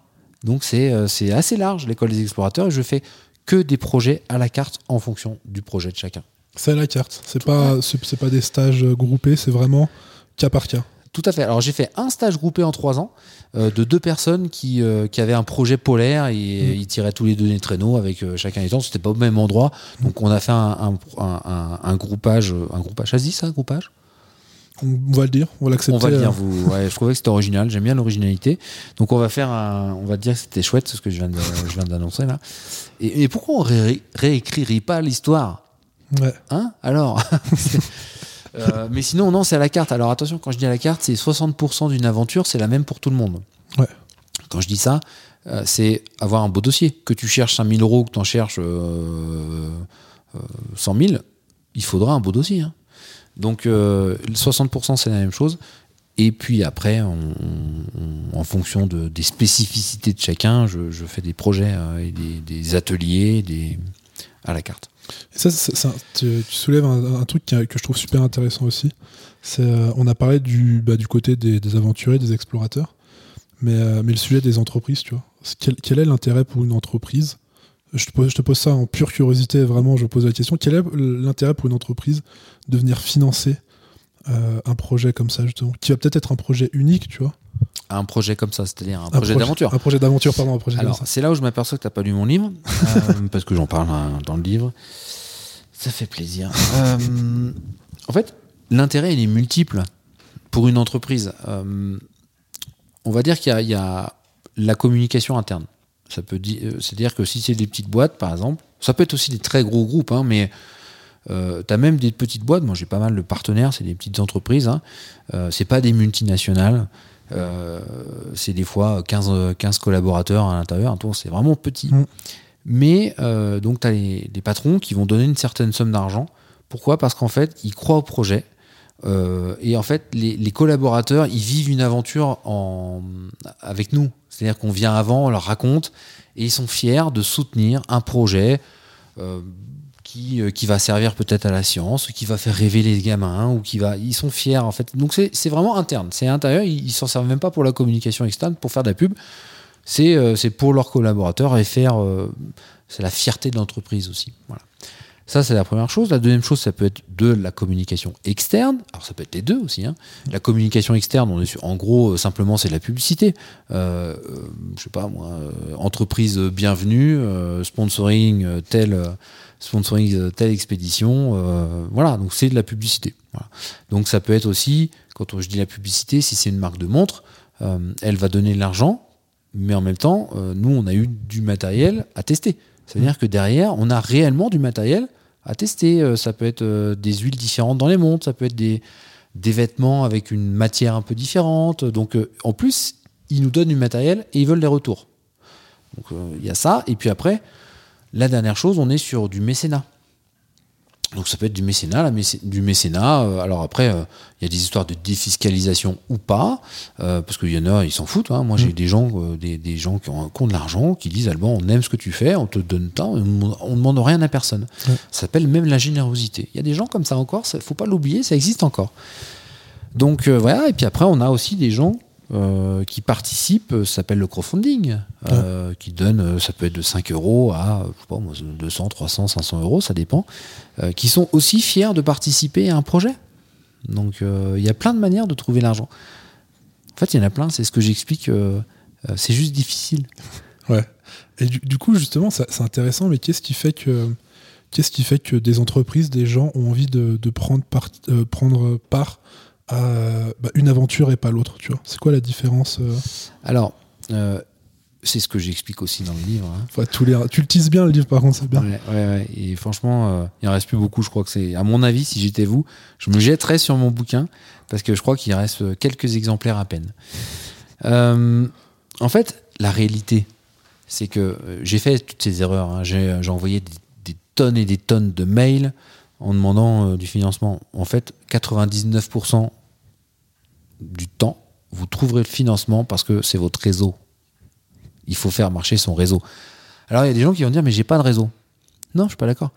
Donc c'est euh, c'est assez large l'école des explorateurs et je fais que des projets à la carte en fonction du projet de chacun. C'est à la carte. C'est pas, c'est pas des stages euh, groupés, c'est vraiment cas par cas. Tout à fait. Alors j'ai fait un stage groupé en trois ans euh, de deux personnes qui, euh, qui avaient un projet polaire et ils tiraient tous les deux des traîneaux avec euh, chacun les temps. C'était pas au même endroit. Donc on a fait un, un, un, un- un groupage. Un groupage. Ça se dit ça, un groupage? On va le dire, on va l'accepter. On va le euh, dire. Vous, ouais, je trouvais que c'était original. J'aime bien l'originalité. Donc on va faire un. On va dire que c'était chouette ce que je viens d'annoncer là. Et, et pourquoi on ré- réécrirait pas l'histoire? Ouais. Hein? Alors Euh, Mais sinon, non, c'est à la carte. Alors attention, quand je dis à la carte, c'est 60% d'une aventure, c'est la même pour tout le monde. Ouais. Quand je dis ça, euh, c'est avoir un beau dossier. Que tu cherches 5000 euros, que tu en cherches euh, euh, 100 000, il faudra un beau dossier. hein. Donc euh, 60% c'est la même chose. Et puis après, en fonction de, des spécificités de chacun, je, fais des projets euh, et des, ateliers à la carte. Et ça, tu, tu soulèves un, truc que je trouve super intéressant aussi. Euh, on a parlé du, bah, du côté des, aventuriers, des explorateurs, mais, euh, mais le sujet des entreprises, tu vois. Quel est l'intérêt pour une entreprise je te, pose, je te pose ça en pure curiosité, vraiment, je pose la question. Quel est l'intérêt pour une entreprise de venir financer euh, un projet comme ça, justement Qui va peut-être être un projet unique, tu vois? Un projet comme ça, c'est-à-dire un Un projet d'aventure. Un projet d'aventure, pardon, un projet Alors, c'est là où je m'aperçois que tu n'as pas lu mon livre, euh, parce que j'en parle hein, dans le livre. Ça fait plaisir. Euh, en fait, l'intérêt, il est multiple pour une entreprise. On va dire qu'il y a la communication interne. Ça peut dire, euh, c'est-à-dire que si c'est des petites boîtes, par exemple, ça peut être aussi des très gros groupes, hein, mais euh, tu as même des petites boîtes. Moi, j'ai pas mal de partenaires, c'est des petites entreprises. Hein, euh, c'est pas des multinationales. Euh, c'est des fois 15, 15 collaborateurs à l'intérieur, c'est vraiment petit. Mm. Mais donc tu as les, les patrons qui vont donner une certaine somme d'argent. Pourquoi? Parce qu'en fait, ils croient au projet. Euh, et en fait, les, les collaborateurs, ils vivent une aventure en, avec nous. C'est-à-dire qu'on vient avant, on leur raconte, et ils sont fiers de soutenir un projet euh, qui, euh, qui va servir peut-être à la science, qui va faire rêver les gamins, ou qui va. Ils sont fiers en fait. Donc c'est vraiment interne, c'est intérieur. Ils, ils s'en servent même pas pour la communication externe, pour faire de la pub. C'est euh, pour leurs collaborateurs et faire. c'est la fierté de l'entreprise aussi. Voilà. Ça, c'est la première chose. La deuxième chose, ça peut être de la communication externe. Alors, ça peut être les deux aussi. hein. La communication externe, on est sur, en gros, euh, simplement, c'est de la publicité. Euh, euh, je sais pas moi, euh, entreprise bienvenue, sponsoring telle, sponsoring telle expédition. voilà, donc c'est de la publicité. Donc, ça peut être aussi, quand je dis la publicité, si c'est une marque de montre, elle va donner de l'argent, mais en même temps, nous, on a eu du matériel à tester. C'est-à-dire que derrière, on a réellement du matériel à tester. Euh, Ça peut être euh, des huiles différentes dans les montres, ça peut être des, des vêtements avec une matière un peu différente. Donc, euh, en plus, ils nous donnent du matériel et ils veulent les retours. Donc, il y a ça. Et puis après, la dernière chose, on est sur du mécénat. Donc ça peut être du mécénat, la du mécénat. euh, alors après, euh, il y a des histoires de défiscalisation ou pas, euh, parce qu'il y en a, ils s'en foutent. hein. Moi, j'ai Mm. des gens, euh, des, des gens qui ont, qui ont de l'argent, qui disent Alban, on aime ce que tu fais, on te donne tant, on ne demande rien à personne. Ça s'appelle même la générosité. Il y a des gens comme ça encore, il faut pas l'oublier, ça existe encore. Donc euh, voilà, et puis après, on a aussi des gens euh, qui participent, euh, s'appelle le crowdfunding, euh, qui donnent, euh, ça peut être de 5 euros à je sais pas, moi, 200, 300, 500 euros, ça dépend, euh, qui sont aussi fiers de participer à un projet. Donc il y a plein de manières de trouver l'argent. En fait, il y en a plein, c'est ce que j'explique, c'est juste difficile. Ouais. Et du, du coup, justement, c'est intéressant, mais qu'est-ce qui fait que qu'est-ce qui fait que des entreprises, des gens ont envie de, de prendre, part, prendre part à bah, une aventure et pas l'autre, tu vois C'est quoi la différence euh? Alors, euh, c'est ce que j'explique aussi dans le livre. hein. Enfin, tous les, Tu le tises bien, le livre, par contre, c'est bien. Ouais, ouais, ouais. Et franchement, euh, il en reste plus beaucoup. Je crois que c'est, à mon avis, si j'étais vous, je me jetterais sur mon bouquin parce que je crois qu'il reste euh, quelques exemplaires à peine. Euh, en fait, la réalité, c'est que j'ai fait toutes ces erreurs. hein. J'ai, j'ai envoyé des, des tonnes et des tonnes de mails en demandant euh, du financement. En fait, 99% du temps, vous trouverez le financement parce que c'est votre réseau. Il faut faire marcher son réseau. Alors il y a des gens qui vont dire mais j'ai pas de réseau. Non, je suis pas d'accord.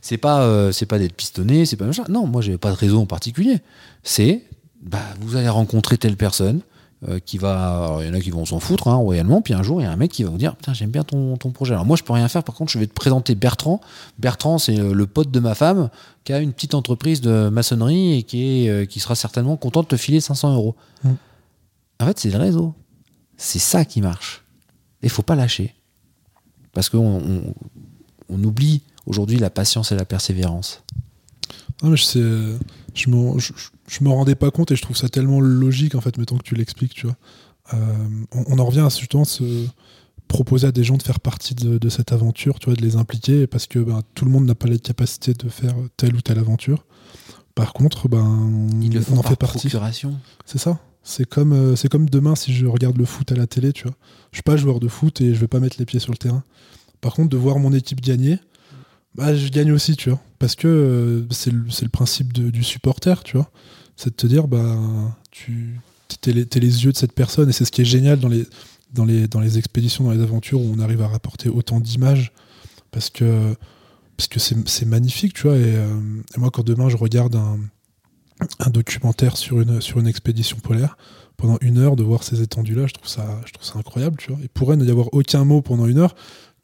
C'est pas euh, c'est pas d'être pistonné, c'est pas machin. Non, moi j'ai pas de réseau en particulier. C'est bah vous allez rencontrer telle personne euh, qui va alors, il y en a qui vont s'en foutre hein, royalement puis un jour il y a un mec qui va vous dire putain j'aime bien ton, ton projet. Alors moi je peux rien faire par contre je vais te présenter Bertrand. Bertrand c'est euh, le pote de ma femme qui a une petite entreprise de maçonnerie et qui est euh, qui sera certainement content de te filer 500 euros. Mm. En fait c'est le réseau. C'est ça qui marche. Il faut pas lâcher. Parce qu'on on, on oublie aujourd'hui la patience et la persévérance. Non, mais je sais, je m'en rendais pas compte et je trouve ça tellement logique en fait, mettons que tu l'expliques, tu vois. Euh, on, on en revient à justement se proposer à des gens de faire partie de, de cette aventure, tu vois, de les impliquer parce que ben, tout le monde n'a pas les capacités de faire telle ou telle aventure. Par contre, ben, Ils le font on en par fait partie. C'est ça. C'est comme, euh, c'est comme demain si je regarde le foot à la télé, tu vois. Je suis pas joueur de foot et je vais pas mettre les pieds sur le terrain. Par contre, de voir mon équipe gagner, bah, je gagne aussi, tu vois. Parce que euh, c'est le, principe du supporter, tu vois. C'est de te dire, bah, tu t'es les, yeux de cette personne et c'est ce qui est génial dans les, dans, les, dans les expéditions, dans les aventures où on arrive à rapporter autant d'images. Parce que c'est magnifique, tu vois. Et, euh, et moi, quand demain je regarde un, documentaire sur une, expédition polaire, pendant une heure de voir ces étendues-là, je trouve ça, je trouve ça incroyable, tu vois. Il pourrait n'y avoir aucun mot pendant une heure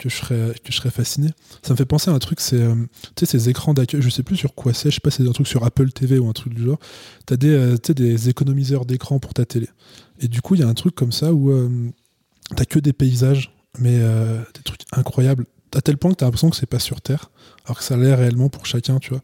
que je serais, fasciné. Ça me fait penser à un truc, c'est, euh, tu ces écrans d'accueil, je sais plus sur quoi c'est, je sais pas si c'est un truc sur Apple TV ou un truc du genre. Des, euh, tu sais, des économiseurs d'écran pour ta télé. Et du coup, il y a un truc comme ça où euh, t'as que des paysages, mais des trucs incroyables, à tel point que t'as l'impression que c'est pas sur Terre, alors que ça l'est réellement pour chacun, tu vois.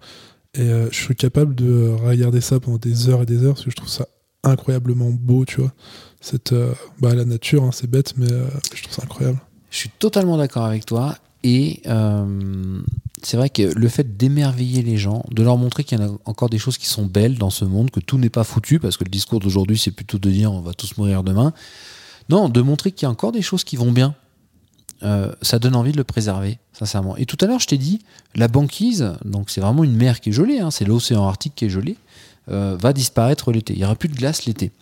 Et je suis capable de regarder ça pendant des heures et des heures, parce que je trouve ça incroyablement beau, tu vois. Cette, bah, la nature, hein, c'est bête, mais je trouve ça incroyable. Je suis totalement d'accord avec toi. Et euh, c'est vrai que le fait d'émerveiller les gens, de leur montrer qu'il y en a encore des choses qui sont belles dans ce monde, que tout n'est pas foutu, parce que le discours d'aujourd'hui, c'est plutôt de dire on va tous mourir demain. Non, de montrer qu'il y a encore des choses qui vont bien. Euh, ça donne envie de le préserver, sincèrement. Et tout à l'heure, je t'ai dit, la banquise, donc c'est vraiment une mer qui est gelée, hein, c'est l'océan Arctique qui est gelé, euh, va disparaître l'été. Il n'y aura plus de glace l'été.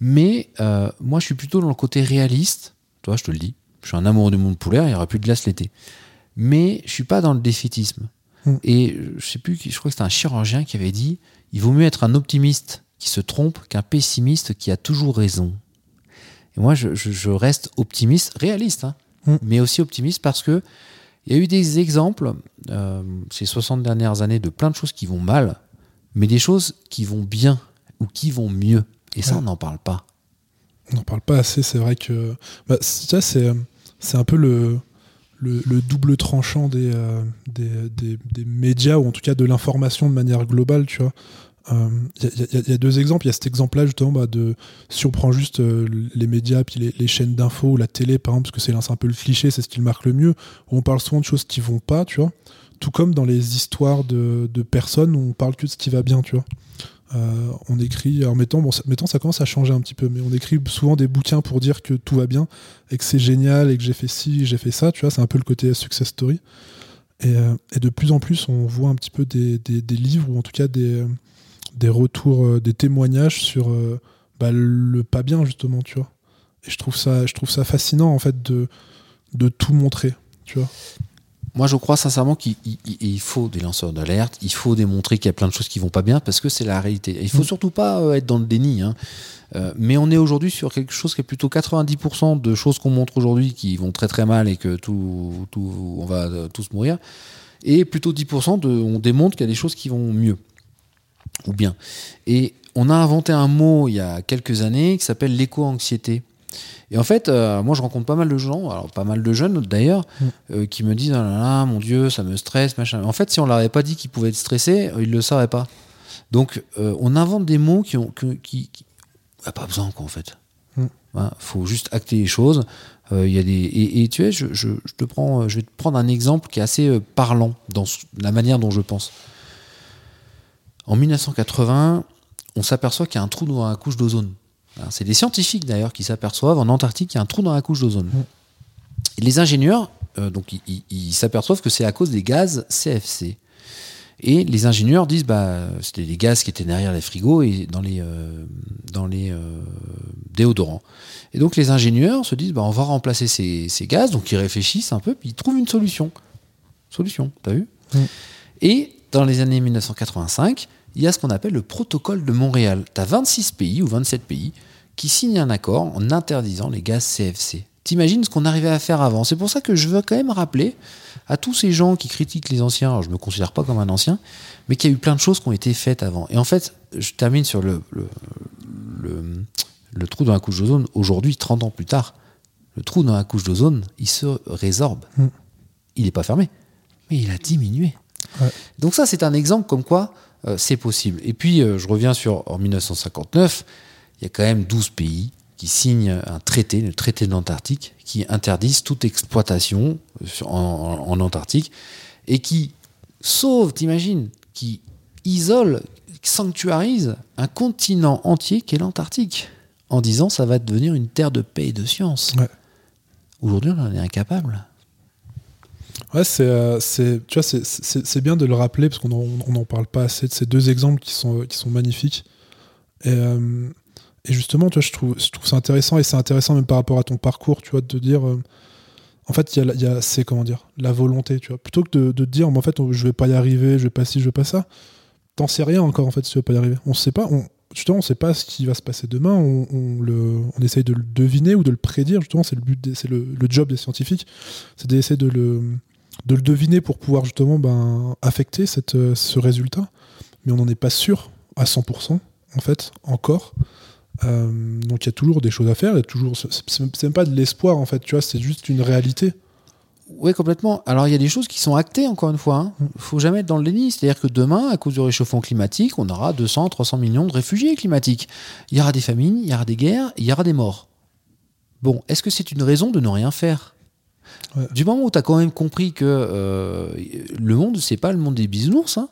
Mais euh, moi, je suis plutôt dans le côté réaliste. Toi, je te le dis. Je suis un amoureux du monde polaire, il n'y aura plus de glace l'été. Mais je suis pas dans le défaitisme. Mm. Et je sais plus, je crois que c'était un chirurgien qui avait dit il vaut mieux être un optimiste qui se trompe qu'un pessimiste qui a toujours raison. Et moi, je, je- je reste optimiste, réaliste, hein, Mm. mais aussi optimiste parce que il y a eu des exemples euh, ces 60 dernières années de plein de choses qui vont mal, mais des choses qui vont bien ou qui vont mieux. Et ça, Ouais. on n'en parle pas. On n'en parle pas assez, c'est vrai que. Bah, ça, c'est, c'est un peu le, le, le double tranchant des, euh, des, médias, ou en tout cas de l'information de manière globale, tu vois. Il y, a- y a- deux exemples. Il y a cet exemple-là, justement, bah, de, si on prend juste euh, les médias, puis les, chaînes d'infos, ou la télé, par exemple, parce que c'est un peu le cliché, c'est ce qui le marque le mieux, où on parle souvent de choses qui vont pas, tu vois. Tout comme dans les histoires de, de personnes, où on parle que de ce qui va bien, tu vois. Euh, on écrit, alors mettons, ça, mettons, ça commence à changer un petit peu, mais on écrit souvent des bouquins pour dire que tout va bien et que c'est génial et que j'ai fait ci, j'ai fait ça, tu vois, c'est un peu le côté success story. Et, euh, de plus en plus, on voit un petit peu des, livres ou en tout cas des, retours, euh, des témoignages sur bah, le pas bien, justement, tu vois. Et je trouve ça, je trouve ça fascinant, en fait, de, de tout montrer, tu vois. Moi, je crois sincèrement qu'il il- il- il faut des lanceurs d'alerte, il faut démontrer qu'il y a plein de choses qui vont pas bien parce que c'est la réalité. Et il faut Mm. surtout pas euh, être dans le déni. hein. Euh, mais on est aujourd'hui sur quelque chose qui est plutôt 90% de choses qu'on montre aujourd'hui qui vont très très mal et que tout, tout on va euh, tous mourir. Et plutôt 10% de, on démontre qu'il y a des choses qui vont mieux ou bien. Et on a inventé un mot il y a quelques années qui s'appelle l'éco-anxiété. Et en fait, euh, moi je rencontre pas mal de gens, alors pas mal de jeunes d'ailleurs, Mm. euh, qui me disent ah là là, mon Dieu, ça me stresse, machin. En fait, si on leur avait pas dit qu'ils pouvaient être stressés, euh, ils le sauraient pas. Donc, euh, on invente des mots qui ont qui, qui- a pas besoin quoi en fait. Mm. Voilà, faut juste acter les choses. Il y a des et, et tu sais, je, je- je te prends, je vais te prendre un exemple qui est assez parlant dans la manière dont je pense. En 1980, on s'aperçoit qu'il y a un trou dans la couche d'ozone. Alors, C'est des scientifiques d'ailleurs qui s'aperçoivent en Antarctique qu'il y a un trou dans la couche d'ozone. Les ingénieurs, euh, donc ils- s'aperçoivent que c'est à cause des gaz CFC. Et les ingénieurs disent bah c'était des gaz qui étaient derrière les frigos et dans les euh, dans les euh, déodorants. Et donc les ingénieurs se disent bah on va remplacer ces, ces gaz, donc ils réfléchissent un peu puis ils trouvent une solution. Solution, t'as vu? Et dans les années 1985, il y a ce qu'on appelle le protocole de Montréal. Tu as 26 pays ou 27 pays qui signent un accord en interdisant les gaz CFC. T'imagines ce qu'on arrivait à faire avant. C'est pour ça que je veux quand même rappeler à tous ces gens qui critiquent les anciens, alors je me considère pas comme un ancien, mais qu'il y a eu plein de choses qui ont été faites avant. Et en fait, je termine sur le, le, le- le trou dans la couche d'ozone. Aujourd'hui, 30 ans plus tard, le trou dans la couche d'ozone, il se résorbe. Mm. Il n'est pas fermé, mais il a diminué. Ouais. Donc ça, c'est un exemple comme quoi c'est possible. Et puis, euh, je reviens sur en 1959, il y a quand même 12 pays qui signent un traité, le traité de l'Antarctique, qui interdisent toute exploitation euh, en, en- en Antarctique et qui sauve, t'imagines, qui isole, sanctuarise un continent entier qui est l'Antarctique, en disant ça va devenir une terre de paix et de science. Ouais. Aujourd'hui, on en est incapable. Ouais, c'est, euh, c'est, c'est, bien de le rappeler parce qu'on n'en parle pas assez de ces deux exemples qui sont, qui sont magnifiques. Et, euh, et justement, tu vois, je trouve, je ça intéressant et c'est intéressant même par rapport à ton parcours, tu vois, de te dire, euh, en fait, il y a, a, c'est comment dire, la volonté, tu vois. Plutôt que de, de te dire, en fait, on- je vais pas y arriver, je vais pas ci, je vais pas ça. T'en sais rien encore, en fait, si tu vas pas y arriver. On sait pas, on, justement, on sait pas ce qui va se passer demain. On, le, on essaye de le deviner ou de le prédire. Justement, c'est le but, c'est le, le job des scientifiques, c'est d'essayer de le, de le deviner pour pouvoir justement ben, affecter cette, euh, ce résultat. Mais on n'en est pas sûr à 100%, en fait, encore. Euh, donc il y a toujours des choses à faire. Il y a toujours, c'est même pas de l'espoir, en fait, tu vois, c'est juste une réalité. Oui, complètement. Alors, il y a des choses qui sont actées, encore une fois. Il ne faut jamais être dans le déni. C'est-à-dire que demain, à cause du réchauffement climatique, on aura 200, 300 millions de réfugiés climatiques. Il y aura des famines, il y aura des guerres, il y aura des morts. Bon, est-ce que c'est une raison de ne rien faire? Ouais. Du moment où tu as quand même compris que euh, le monde, c'est pas le monde des bisounours, hein,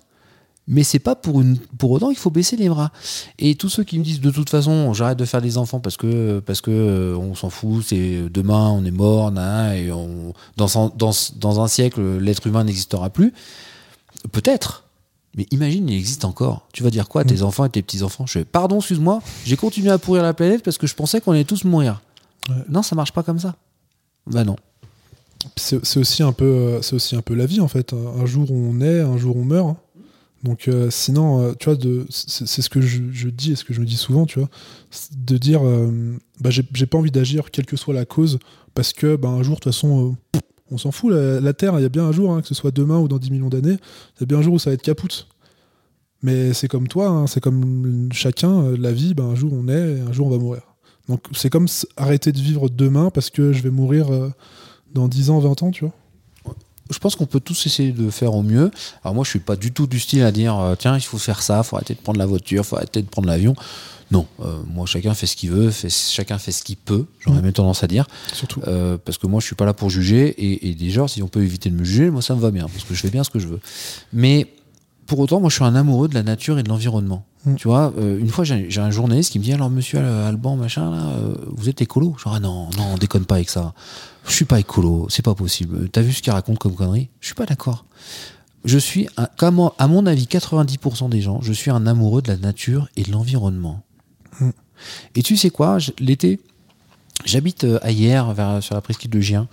mais c'est pas pour, une, pour autant qu'il faut baisser les bras. Et tous ceux qui me disent de toute façon, j'arrête de faire des enfants parce que, parce que euh, on s'en fout, c'est demain on est mort, et on, dans, dans, dans un siècle, l'être humain n'existera plus. Peut-être. Mais imagine, il existe encore. Tu vas dire quoi à tes enfants et tes petits-enfants? Je fais, pardon, excuse-moi, j'ai continué à pourrir la planète parce que je pensais qu'on allait tous mourir. Ouais. Non, ça marche pas comme ça. Bah non. C'est aussi, un peu, euh, c'est aussi un peu la vie en fait. Un jour on est, un jour on meurt. Donc euh, sinon, euh, tu vois, c'est ce que je, dis et ce que je me dis souvent, tu vois, de dire, bah, j'ai pas envie d'agir, quelle que soit la cause, parce que bah, un jour, de toute façon, on s'en fout, la, Terre, il y a bien un jour, hein, que ce soit demain ou dans 10 millions d'années, il y a bien un jour où ça va être capoute. Mais c'est comme toi, hein, c'est comme chacun, la vie, bah, un jour on est, un jour on va mourir. Donc c'est comme arrêter de vivre demain parce que je vais mourir dans 10 ans, 20 ans, tu vois. je pense qu'on peut tous essayer de faire au mieux. Alors moi, je suis pas du tout du style à dire euh, tiens, il faut faire ça, faut arrêter de prendre la voiture, faut arrêter de prendre l'avion. Non, euh, moi, chacun fait ce qu'il veut, fait, chacun fait ce qu'il peut. J'aurais Mm. même tendance à dire, Surtout. Euh, parce que moi, je suis pas là pour juger. Et, et déjà, si on peut éviter de me juger, moi, ça me va bien, parce que je fais bien ce que je veux. Mais pour autant, moi, je suis un amoureux de la nature et de l'environnement. Mm. Tu vois, euh, une fois, j'ai un journaliste qui me dit alors, Monsieur Al- Alban, machin, là, euh, vous êtes écolo? Genre, ah non, non, on déconne pas avec ça. Je suis pas écolo, c'est pas possible. T'as vu ce qu'il raconte comme connerie? Je suis pas d'accord. Je suis, un, comme en- à mon avis, 90% des gens, je suis un amoureux de la nature et de l'environnement. Mm. Et tu sais quoi? L'été, j'habite euh, à Hier, vers, sur la presqu'île de Gien,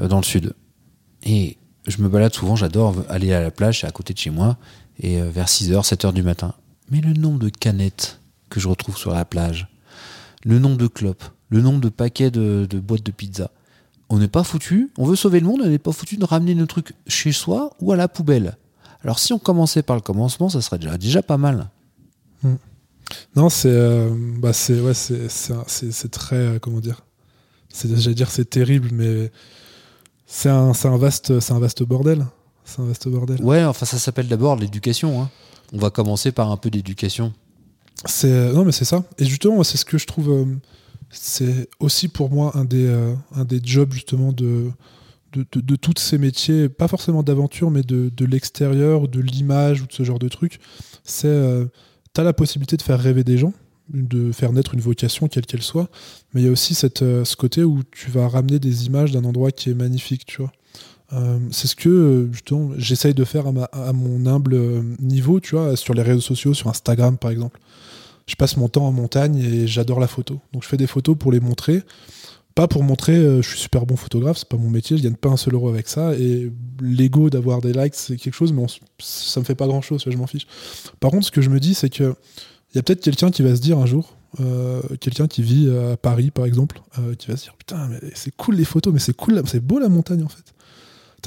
euh, dans le sud. Et je me balade souvent, j'adore aller à la plage, c'est à côté de chez moi, et euh, vers 6h, 7h du matin. Mais le nombre de canettes que je retrouve sur la plage, le nombre de clopes, le nombre de paquets de, boîtes de pizza, on n'est pas foutu, on veut sauver le monde, on n'est pas foutu de ramener nos trucs chez soi ou à la poubelle. Alors si on commençait par le commencement, ça serait déjà, déjà pas mal. Non, c'est très comment dire? C'est j'allais dire c'est terrible mais c'est un c'est un vaste bordel. C'est un vaste bordel. Ouais, enfin ça s'appelle d'abord l'éducation. hein. On va commencer par un peu d'éducation. C'est euh, non mais c'est ça. Et justement, c'est ce que je trouve euh, c'est aussi pour moi un des euh, un des jobs justement de de, de, de tous ces métiers, pas forcément d'aventure, mais de, de l'extérieur, de l'image ou de ce genre de truc, c'est euh, tu as la possibilité de faire rêver des gens, de faire naître une vocation, quelle qu'elle soit, mais il y a aussi cette, ce côté où tu vas ramener des images d'un endroit qui est magnifique, tu vois. Euh, c'est ce que euh, j'essaye de faire à, mon humble euh, niveau, tu vois, sur les réseaux sociaux, sur Instagram par exemple. Je passe mon temps en montagne et j'adore la photo. Donc je fais des photos pour les montrer. Pas pour montrer je suis super bon photographe, c'est pas mon métier, je gagne pas un seul euro avec ça. Et l'ego d'avoir des likes, c'est quelque chose, mais on ça me fait pas grand chose, je m'en fiche. Par contre, ce que je me dis, c'est que il y a peut-être quelqu'un qui va se dire un jour, quelqu'un qui vit à Paris par exemple, qui va se dire putain, mais c'est cool les photos, mais c'est cool, c'est beau la montagne en fait.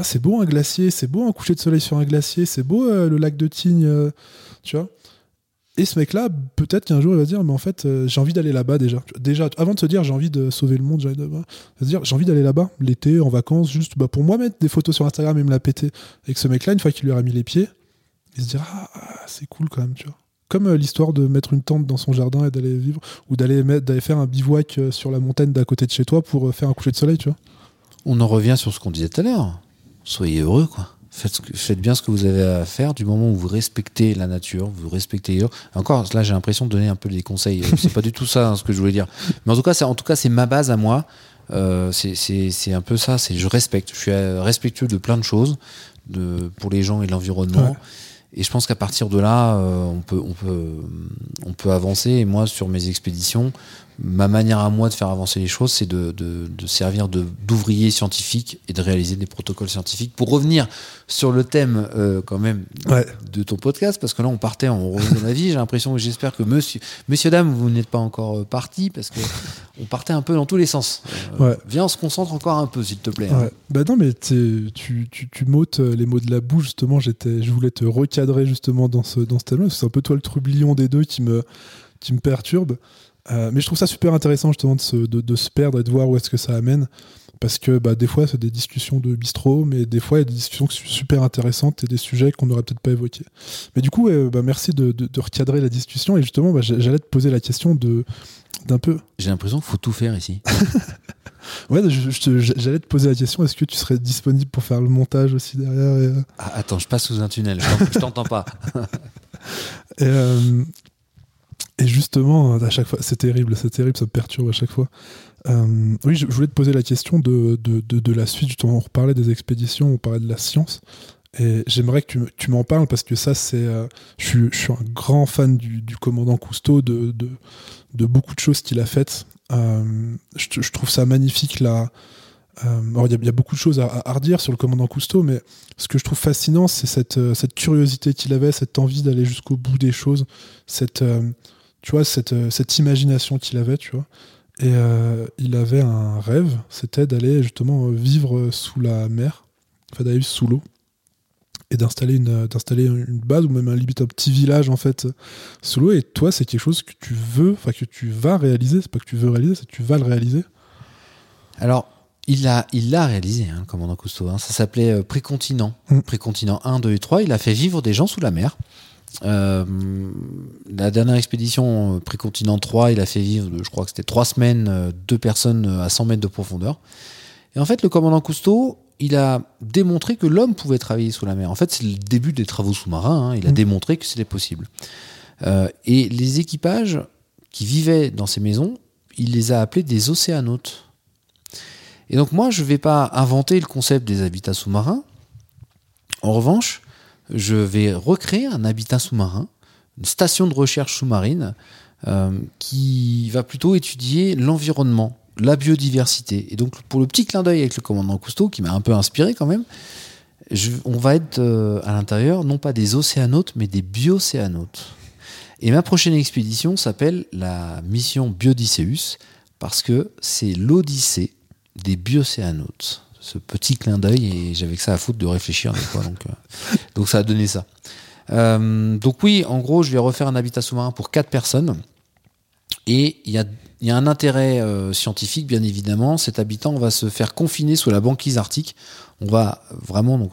C'est beau un glacier, c'est beau un coucher de soleil sur un glacier, c'est beau euh, le lac de Tignes, euh, tu vois. Et ce mec-là, peut-être qu'un jour il va dire, mais en fait, euh, j'ai envie d'aller là-bas déjà. Déjà, avant de se dire, j'ai envie de sauver le monde, j'ai dire, j'ai envie d'aller là-bas, l'été, en vacances, juste bah, pour moi mettre des photos sur Instagram et me la péter. Avec ce mec-là, une fois qu'il lui aura mis les pieds, il se dira, ah, c'est cool quand même, tu vois. Comme l'histoire de mettre une tente dans son jardin et d'aller vivre, ou d'aller faire un bivouac sur la montagne d'à côté de chez toi pour faire un coucher de soleil, tu vois. On en revient sur ce qu'on disait tout à l'heure. Soyez heureux, quoi. Faites, ce que- faites bien ce que vous avez à faire du moment où vous respectez la nature, vous respectez les. Encore, là, j'ai l'impression de donner un peu des conseils. Euh, C'est pas du tout ça hein, ce que je voulais dire. Mais en tout cas, c'est, en tout cas, c'est ma base à moi. Euh, c'est, c'est, c'est un peu ça. C'est je respecte. Je suis euh, respectueux de plein de choses, de, pour les gens et l'environnement. Ouais. Et je pense qu'à partir de là, euh, on peut, on peut, on peut avancer. Et moi, sur mes expéditions, ma manière à moi de faire avancer les choses, c'est de, de, de servir d'ouvrier scientifique et de réaliser des protocoles scientifiques. Pour revenir sur le thème, euh, quand même, Ouais. de ton podcast, parce que là, on partait, on revient dans la vie. J'ai l'impression que j'espère que monsieur, monsieur, dame, vous n'êtes pas encore euh, parti, parce que on partait un peu dans tous les sens. Euh, Ouais. Viens, on se concentre encore un peu, s'il te plaît. hein. Bah non, mais tu, tu, tu m'ôtes les mots de la bouche, justement. J'étais, je voulais te recadrer, justement, dans ce, dans ce thème-là. que C'est un peu toi le trublion des deux qui me, qui me perturbe. Euh, mais je trouve ça super intéressant, justement, de se, de, de se perdre et de voir où est-ce que ça amène. Parce que bah, des fois, c'est des discussions de bistrot, mais des fois, il y a des discussions super intéressantes et des sujets qu'on n'aurait peut-être pas évoqués. Mais du coup, bah, merci de, de, de recadrer la discussion. Et justement, bah, j'a- j'allais te poser la question de d'un peu J'ai l'impression qu'il faut tout faire ici. Ouais, j'allais te poser la question est-ce que tu serais disponible pour faire le montage aussi derrière et, euh, Ah, attends, je passe sous un tunnel. Je t'entends pas. Et, euh, et justement, à chaque fois, c'est terrible, c'est terrible, ça me perturbe à chaque fois. Euh, oui, je, voulais te poser la question de, de, de, la suite. On reparlait des expéditions, on parlait de la science. Et j'aimerais que tu, tu m'en parles parce que ça, c'est. euh, je, je suis un grand fan du, du commandant Cousteau, de, de, beaucoup de choses qu'il a faites. Euh, je, trouve ça magnifique là. Euh, alors, il y, a- beaucoup de choses à, à redire sur le commandant Cousteau, mais ce que je trouve fascinant, c'est cette, cette curiosité qu'il avait, cette envie d'aller jusqu'au bout des choses, cette, tu vois, cette, euh, cette imagination qu'il avait, tu vois. Et euh, il avait un rêve, c'était d'aller justement euh, vivre sous la mer, enfin d'aller sous l'eau, et d'installer une, d'installer une base ou même un limite un petit village en fait sous l'eau. Et toi, c'est quelque chose que tu veux, enfin que tu vas réaliser. C'est pas que tu veux réaliser, c'est que tu vas le réaliser. Alors, il l'a il l'a réalisé, hein, le commandant Cousteau. hein. Ça s'appelait Précontinent. Mm. Précontinent 1, 2 et 3. Il a fait vivre des gens sous la mer. Euh, la dernière expédition, euh, Précontinent 3, il a fait vivre, je crois que c'était trois semaines, euh, deux personnes à 100 mètres de profondeur. Et en fait, le commandant Cousteau, il a démontré que l'homme pouvait travailler sous la mer. En fait, c'est le début des travaux sous-marins. hein. Il a Mm. démontré que c'était possible. Euh, et les équipages qui vivaient dans ces maisons, il les a appelés des océanautes. Et donc moi, je ne vais pas inventer le concept des habitats sous-marins. En revanche, je vais recréer un habitat sous-marin, une station de recherche sous-marine, euh, qui va plutôt étudier l'environnement, la biodiversité. Et donc pour le petit clin d'œil avec le commandant Cousteau, qui m'a un peu inspiré quand même, on va être euh, à l'intérieur non pas des océanautes, mais des biocéanautes. Et ma prochaine expédition s'appelle la mission Biodysseus, parce que c'est l'Odyssée des biocéanautes. Ce petit clin d'œil, et j'avais que ça à foutre de réfléchir des fois, donc, euh, donc ça a donné ça. Euh, donc oui, en gros, je vais refaire un habitat sous-marin pour quatre personnes. Et il y a, un intérêt euh, scientifique, bien évidemment. Cet habitant va se faire confiner sous la banquise arctique. On va vraiment donc,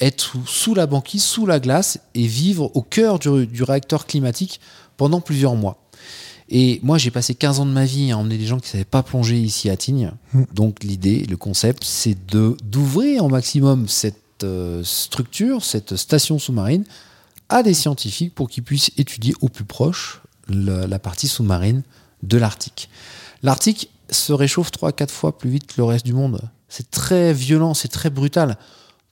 être sous, la banquise, sous la glace, et vivre au cœur du réacteur climatique pendant plusieurs mois. Et moi, j'ai passé 15 ans de ma vie à emmener des gens qui ne savaient pas plonger ici à Tignes. Mm. Donc l'idée, le concept, c'est d'ouvrir au maximum cette euh, structure, cette station sous-marine, à des scientifiques pour qu'ils puissent étudier au plus proche le- la partie sous-marine de l'Arctique. L'Arctique se réchauffe 3 à 4 fois plus vite que le reste du monde. C'est très violent, c'est très brutal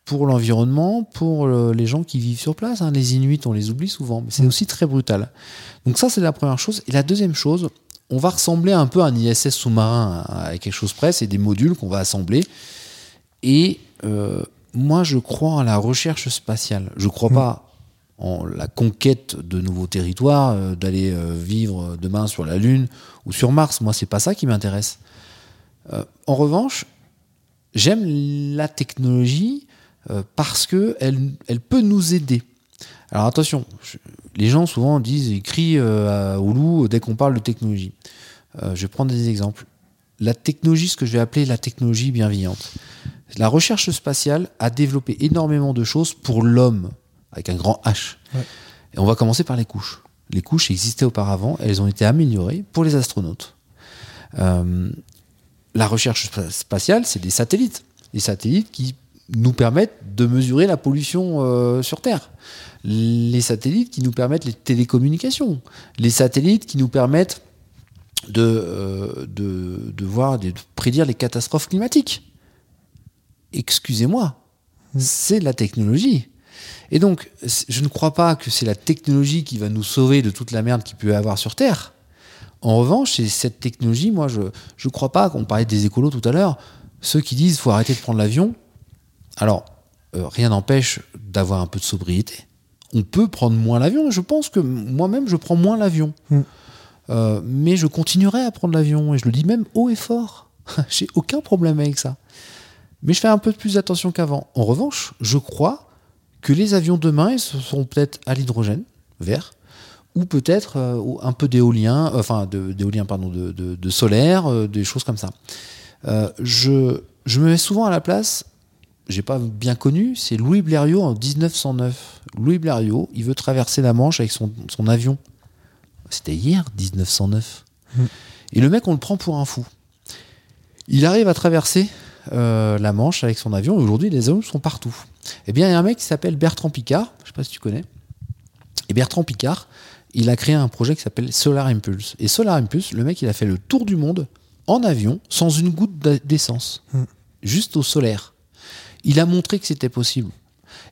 pour l'environnement, pour les gens qui vivent sur place. hein. Les Inuits, on les oublie souvent, mais c'est Mm. aussi très brutal. Donc ça, c'est la première chose. Et la deuxième chose, on va ressembler un peu à un ISS sous-marin à quelque chose près. C'est des modules qu'on va assembler. Et euh, moi, je crois à la recherche spatiale. Je crois Mm. pas en la conquête de nouveaux territoires, euh, d'aller euh, vivre demain sur la Lune ou sur Mars. Moi, c'est pas ça qui m'intéresse. En revanche, j'aime la technologie euh, parce que elle, elle peut nous aider. Alors attention, je- les gens souvent disent, ils crient euh, au loup dès qu'on parle de technologie. Euh, je vais prendre des exemples. La technologie, ce que je vais appeler la technologie bienveillante. La recherche spatiale a développé énormément de choses pour l'homme, avec un grand H. Ouais. Et on va commencer par les couches. Les couches existaient auparavant, elles ont été améliorées pour les astronautes. Euh, la recherche spa- spatiale, c'est des satellites. Des satellites qui nous permettent de mesurer la pollution euh, sur Terre. Les satellites qui nous permettent les télécommunications. Les satellites qui nous permettent de, euh, de, de voir, de prédire les catastrophes climatiques. Excusez-moi, c'est la technologie. Et donc, je ne crois pas que c'est la technologie qui va nous sauver de toute la merde qu'il peut y avoir sur Terre. En revanche, c'est cette technologie, moi, je ne crois pas, qu'on parlait des écolos tout à l'heure, ceux qui disent faut arrêter de prendre l'avion. Alors, euh, rien n'empêche d'avoir un peu de sobriété. On peut prendre moins l'avion. Je pense que moi-même, je prends moins l'avion. Mm. Euh, mais je continuerai à prendre l'avion. Et je le dis même haut et fort. J'ai aucun problème avec ça. Mais je fais un peu plus attention qu'avant. En revanche, je crois que les avions demain, ils seront peut-être à l'hydrogène, vert, ou peut-être euh, un peu d'éolien, enfin d'éolien, pardon, de, de- de solaire, des choses comme ça. Je, je me mets souvent à la place, j'ai pas bien connu, c'est Louis Blériot en 1909. Louis Blériot, il veut traverser la Manche avec son, son avion. C'était hier, 1909. Mm. Et le mec, on le prend pour un fou. Il arrive à traverser euh, la Manche avec son avion. et Aujourd'hui, les avions sont partout. Eh bien, il y a un mec qui s'appelle Bertrand Picard. Je ne sais pas si tu connais. Et Bertrand Picard, il a créé un projet qui s'appelle Solar Impulse. Et Solar Impulse, le mec, il a fait le tour du monde en avion sans une goutte d'essence, Hmm. juste au solaire. Il a montré que c'était possible.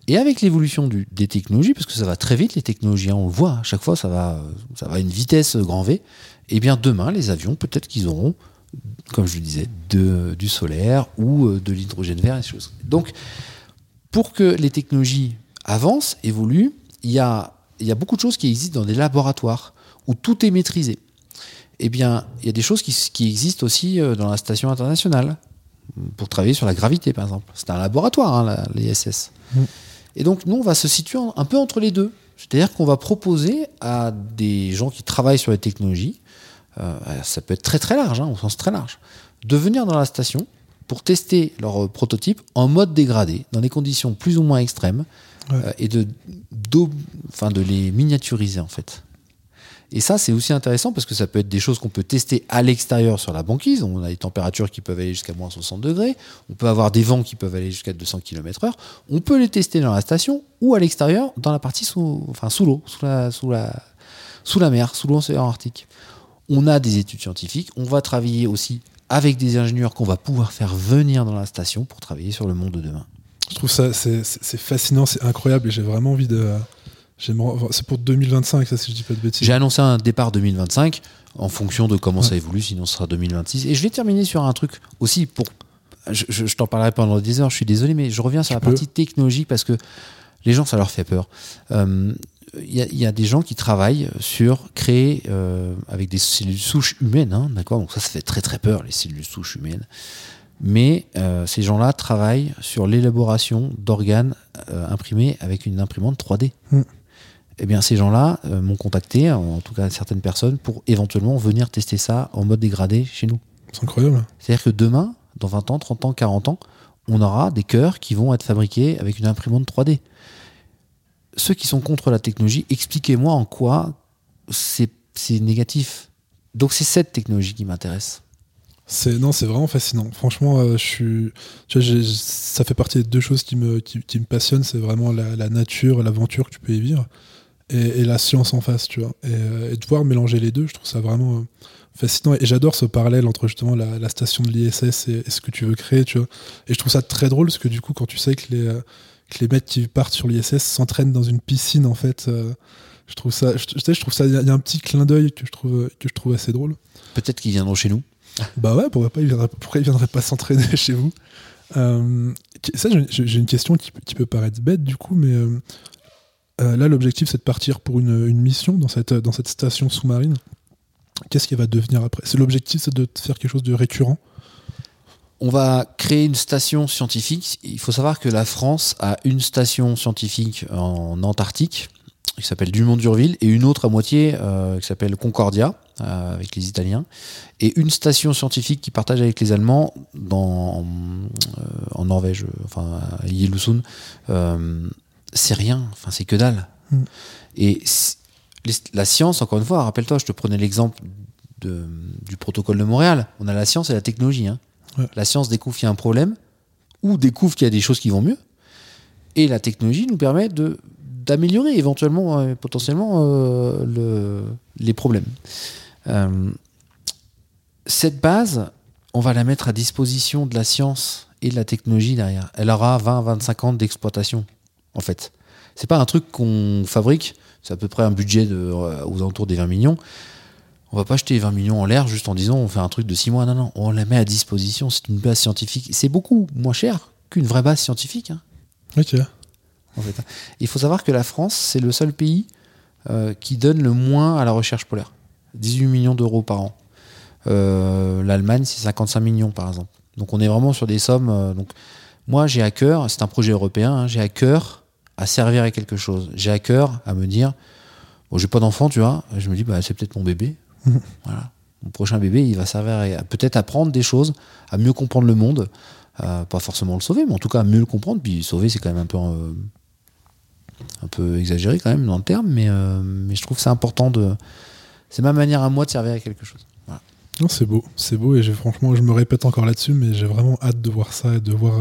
Et avec l'évolution des technologies, parce que ça va très vite, les technologies, hein, on le voit, à chaque fois, ça va, euh, à une vitesse euh, grand V. Et bien demain, les avions, peut-être qu'ils auront, comme je le disais, de, du solaire ou euh, de l'hydrogène vert et choses. Donc, pour que les technologies avancent, évoluent, il y a, beaucoup de choses qui existent dans des laboratoires où tout est maîtrisé. Eh bien, il y a des choses qui, existent aussi euh, dans la station internationale pour travailler sur la gravité, par exemple. C'est un laboratoire, hein, l'ISS. Mm. Et donc, nous, on va se situer un peu entre les deux. C'est-à-dire qu'on va proposer à des gens qui travaillent sur les technologies, euh, ça peut être très très large, hein, au sens très large, de venir dans la station pour tester leur euh, prototype en mode dégradé, dans des conditions plus ou moins extrêmes, Ouais. euh, et de, enfin, de les miniaturiser en fait. Et ça, c'est aussi intéressant parce que ça peut être des choses qu'on peut tester à l'extérieur sur la banquise. On a des températures qui peuvent aller jusqu'à moins 60 degrés. On peut avoir des vents qui peuvent aller jusqu'à 200 km/h. On peut les tester dans la station ou à l'extérieur, dans la partie sous, enfin, sous l'eau, sous la, sous, la, sous la mer, sous l'océan Arctique. On a des études scientifiques. On va travailler aussi avec des ingénieurs qu'on va pouvoir faire venir dans la station pour travailler sur le monde de demain. Je trouve ça c'est fascinant, c'est incroyable et j'ai vraiment envie de. C'est pour 2025, ça, si je dis pas de bêtises. J'ai annoncé un départ 2025 en fonction de comment Ouais. ça évolue, sinon ce sera 2026. Et je vais terminer sur un truc aussi pour. Je, je- je t'en parlerai pendant des heures, je suis désolé, mais je reviens sur la peux. partie technologique parce que les gens, ça leur fait peur. Euh, Il y, a- il y a des gens qui travaillent sur créer euh, avec des cellules souches humaines, hein, d'accord? Donc ça, ça fait très très peur, les cellules souches humaines. Mais euh, ces gens-là travaillent sur l'élaboration d'organes imprimés avec une imprimante 3D. Mm. Eh bien, ces gens-là euh, m'ont contacté, en tout cas certaines personnes, pour éventuellement venir tester ça en mode dégradé chez nous. C'est incroyable. C'est-à-dire que demain, dans 20 ans, 30 ans, 40 ans, on aura des cœurs qui vont être fabriqués avec une imprimante 3D. Ceux qui sont contre la technologie, expliquez-moi en quoi c'est négatif. Donc c'est cette technologie qui m'intéresse. C'est non, c'est vraiment fascinant. Franchement, euh, je suis, tu vois, j'ai- ça fait partie des deux choses qui me qui, qui me passionnent. C'est vraiment la, la nature, l'aventure que tu peux y vivre, et, et la science en face, tu vois. Et, euh, et de pouvoir mélanger les deux, je trouve ça vraiment euh, fascinant. Et j'adore ce parallèle entre justement la, la station de l'ISS et, et ce que tu veux créer, tu vois. Et je trouve ça très drôle parce que du coup, quand tu sais que les euh, que les mecs qui partent sur l'ISS s'entraînent dans une piscine, en fait. euh, je trouve ça, je, tu sais, je trouve ça, il y, a- il y a un petit clin d'œil que je trouve que je trouve assez drôle. Peut-être qu'ils viendront chez nous. Bah ouais, pourquoi pas, il viendrait, pourquoi il viendrait pas s'entraîner chez vous Euh, Ça, j'ai une question qui, peut- qui peut paraître bête du coup, mais euh, euh, là, l'objectif, c'est de partir pour une, mission dans cette, station sous-marine. Qu'est-ce qui va devenir après? C'est l'objectif, c'est de faire quelque chose de récurrent? On va créer une station scientifique. Il faut savoir que la France a une station scientifique en Antarctique qui s'appelle Dumont-Durville et une autre à moitié euh, qui s'appelle Concordia euh, avec les Italiens et une station scientifique qui partage avec les Allemands dans, en Norvège, enfin à. C'est rien, enfin c'est que dalle. Mm. Et la science, encore une fois, rappelle-toi, je te prenais l'exemple du protocole de Montréal. On a la science et la technologie. hein. Ouais. La science découvre qu'il y a un problème ou découvre qu'il y a des choses qui vont mieux. Et la technologie nous permet de d'améliorer éventuellement, euh, potentiellement, euh, le- les problèmes. Euh, cette base, on va la mettre à disposition de la science et de la technologie derrière. Elle aura 20-25 ans d'exploitation, en fait. C'est pas un truc qu'on fabrique, c'est à peu près un budget de, euh, aux alentours des 20 millions. On va pas jeter 20 millions en l'air juste en disant on fait un truc de 6 mois. Non, non, on la met à disposition. C'est une base scientifique. C'est beaucoup moins cher qu'une vraie base scientifique. hein Ok. en fait. Il faut savoir que la France, c'est le seul pays euh, qui donne le moins à la recherche polaire. 18 millions d'euros par an. Euh, L'Allemagne, c'est 55 millions, par exemple. Donc on est vraiment sur des sommes. euh, donc moi, j'ai à cœur, c'est un projet européen, hein, j'ai à cœur à servir à quelque chose. J'ai à cœur à me dire, bon, j'ai pas d'enfant, tu vois, je me dis, bah, c'est peut-être mon bébé. Voilà. Mon prochain bébé, il va servir à, à peut-être apprendre des choses, à mieux comprendre le monde. Euh, pas forcément le sauver, mais en tout cas à mieux le comprendre. Puis sauver, c'est quand même un peu, euh, un peu exagéré quand même dans le terme, mais, euh, mais je trouve que c'est important de. C'est ma manière à moi de servir à quelque chose. Voilà. Non, c'est beau, c'est beau et franchement, je me répète encore là-dessus, mais j'ai vraiment hâte de voir ça et de voir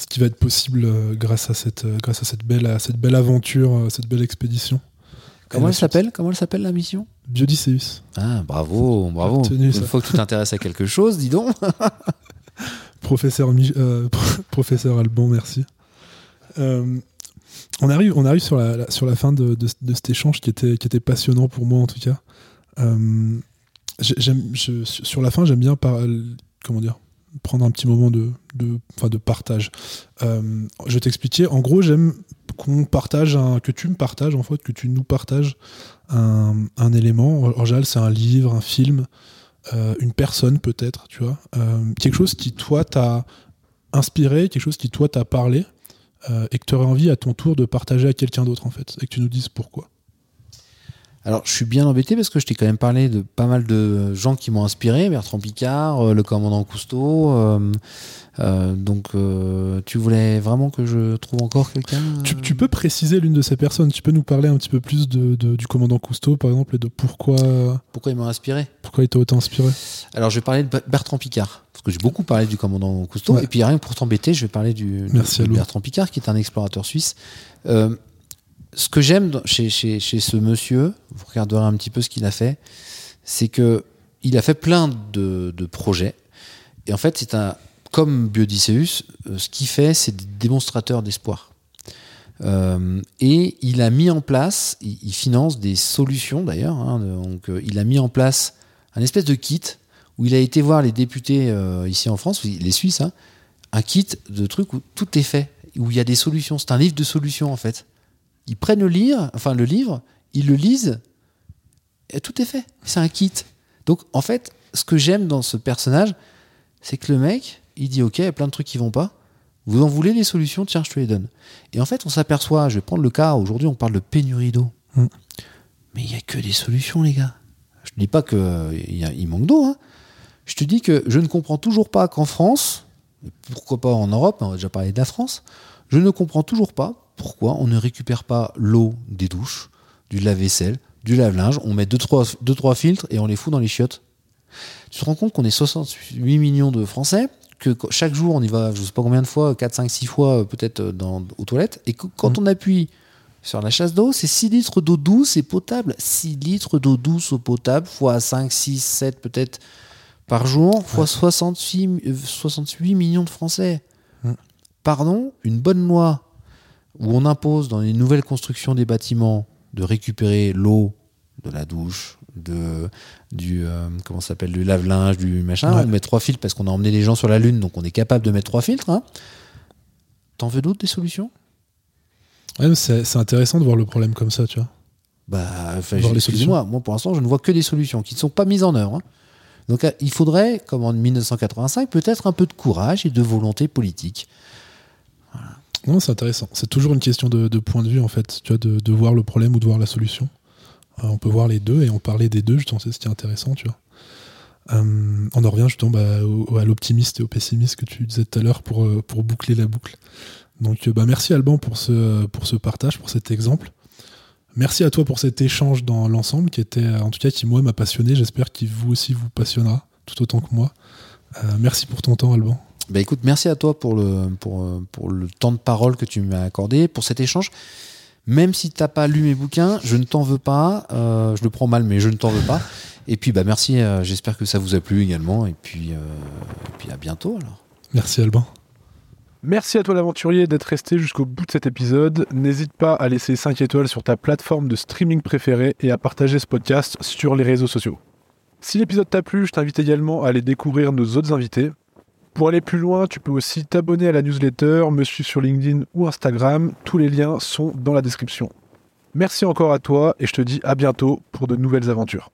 ce qui va être possible euh, grâce à cette, euh, grâce à cette belle, à cette belle aventure, euh, cette belle expédition. Comment elle s'appelle? Comment elle s'appelle la mission? Biodicéus. Ah, bravo, bravo. Une fois que tu t'intéresses à quelque chose, dis donc. Professeur, euh, professeur Alban, merci. Euh, on arrive, on arrive sur, la, la- sur la fin de, de- de cet échange qui était, qui était passionnant pour moi en tout cas. Euh, je- sur la fin, j'aime bien par, comment dire, prendre un petit moment de, partage. Euh, je vais t'expliquer. En gros, j'aime qu'on partage, que tu me partages en fait, que tu nous partages un, élément. En général, c'est un livre, un film, euh, une personne peut-être, tu vois, euh, quelque chose qui toi t'a inspiré, quelque chose qui toi t'a parlé et que tu aurais envie à ton tour de partager à quelqu'un d'autre en fait, et que tu nous dises pourquoi. Alors, je suis bien embêté parce que je t'ai quand même parlé de pas mal de gens qui m'ont inspiré. Bertrand Picard, euh, le commandant Cousteau. euh, euh, donc, euh, tu voulais vraiment que je trouve encore quelqu'un Tu, tu peux préciser l'une de ces personnes, tu peux nous parler un petit peu plus de, de- du commandant Cousteau par exemple et de pourquoi, Pourquoi il m'a inspiré? pourquoi il t'a autant inspiré? Alors, je vais parler de Bertrand Picard. Parce que j'ai beaucoup parlé du commandant Cousteau. Ouais. Et puis, rien que pour t'embêter, je vais parler du, Merci, de. Bertrand Picard, qui est un explorateur suisse. Euh, ce que j'aime chez, ce monsieur, vous regarderez un petit peu ce qu'il a fait, c'est que il a fait plein de, projets. Et en fait, c'est un comme Biodicéus, euh, ce qu'il fait, c'est des démonstrateurs d'espoir. Euh, et il a mis en place, il, finance des solutions d'ailleurs. hein, donc, euh, il a mis en place un espèce de kit où il a été voir les députés ici en France, les Suisses, hein, un kit de trucs où tout est fait, où il y a des solutions. C'est un livre de solutions en fait. Ils prennent le livre, enfin le livre, ils le lisent, et tout est fait. C'est un kit. Donc en fait, ce que j'aime dans ce personnage, c'est que le mec, il dit ok, il y a plein de trucs qui vont pas. Vous en voulez les solutions? Tiens, je te les donne. Et en fait, on s'aperçoit, je vais prendre le cas, aujourd'hui on parle de pénurie d'eau. Mm. Mais il n'y a que des solutions, les gars. Je ne dis pas qu'il il manque d'eau. hein. Je te dis que je ne comprends toujours pas qu'en France, pourquoi pas en Europe, on a déjà parlé de la France, je ne comprends toujours pas pourquoi on ne récupère pas l'eau des douches, du lave-vaisselle, du lave-linge, on met 2-3 deux, trois filtres et on les fout dans les chiottes. Tu te rends compte qu'on est 68 millions de Français, que qu- chaque jour on y va, je sais pas combien de fois, 4, 5, 6 fois euh, peut-être euh, aux toilettes, et que quand on appuie sur la chasse d'eau, c'est 6 litres d'eau douce et potable. 6 litres d'eau douce au potable, fois 5, 6, 7 peut-être par jour, fois 68, euh, 68 millions de Français. Pardon, une bonne loi où on impose dans les nouvelles constructions des bâtiments de récupérer l'eau de la douche, de, du euh, comment s'appelle, du lave-linge, du machin. Ouais. On met trois filtres parce qu'on a emmené les gens sur la Lune, donc on est capable de mettre trois filtres. hein. T'en veux d'autres des solutions? Ouais, c'est intéressant de voir le problème comme ça, tu vois. Bah, excusez-moi, moi pour l'instant je ne vois que des solutions qui ne sont pas mises en œuvre. hein. Donc euh, il faudrait, comme en 1985, peut-être un peu de courage et de volonté politique. Non, c'est intéressant. C'est toujours une question de, point de vue, en fait, tu vois, de, voir le problème ou de voir la solution. Euh, on peut voir les deux, et on parlait des deux, justement, c'est ce qui intéressant, tu vois. Euh, on en revient justement bah, au- à l'optimiste et au pessimiste que tu disais tout à l'heure pour, euh, pour boucler la boucle. Donc, bah, merci Alban pour ce, pour ce partage, pour cet exemple. Merci à toi pour cet échange dans l'ensemble, qui était, en tout cas, qui moi m'a passionné. J'espère qu'il vous aussi vous passionnera, tout autant que moi. Merci pour ton temps, Alban. Bah écoute, merci à toi pour le, pour, pour le temps de parole que tu m'as accordé, pour cet échange. Même si t'as pas lu mes bouquins, je ne t'en veux pas. euh, je le prends mal, mais je ne t'en veux pas. Et puis bah merci. euh, J'espère que ça vous a plu également. Et puis, euh, et puis à bientôt alors. Merci Alban. Merci à toi l'aventurier d'être resté jusqu'au bout de cet épisode. N'hésite pas à laisser 5 étoiles sur ta plateforme de streaming préférée et à partager ce podcast sur les réseaux sociaux. Si l'épisode t'a plu, je t'invite également à aller découvrir nos autres invités. Pour aller plus loin, tu peux aussi t'abonner à la newsletter, me suivre sur LinkedIn ou Instagram. Tous les liens sont dans la description. Merci encore à toi et je te dis à bientôt pour de nouvelles aventures.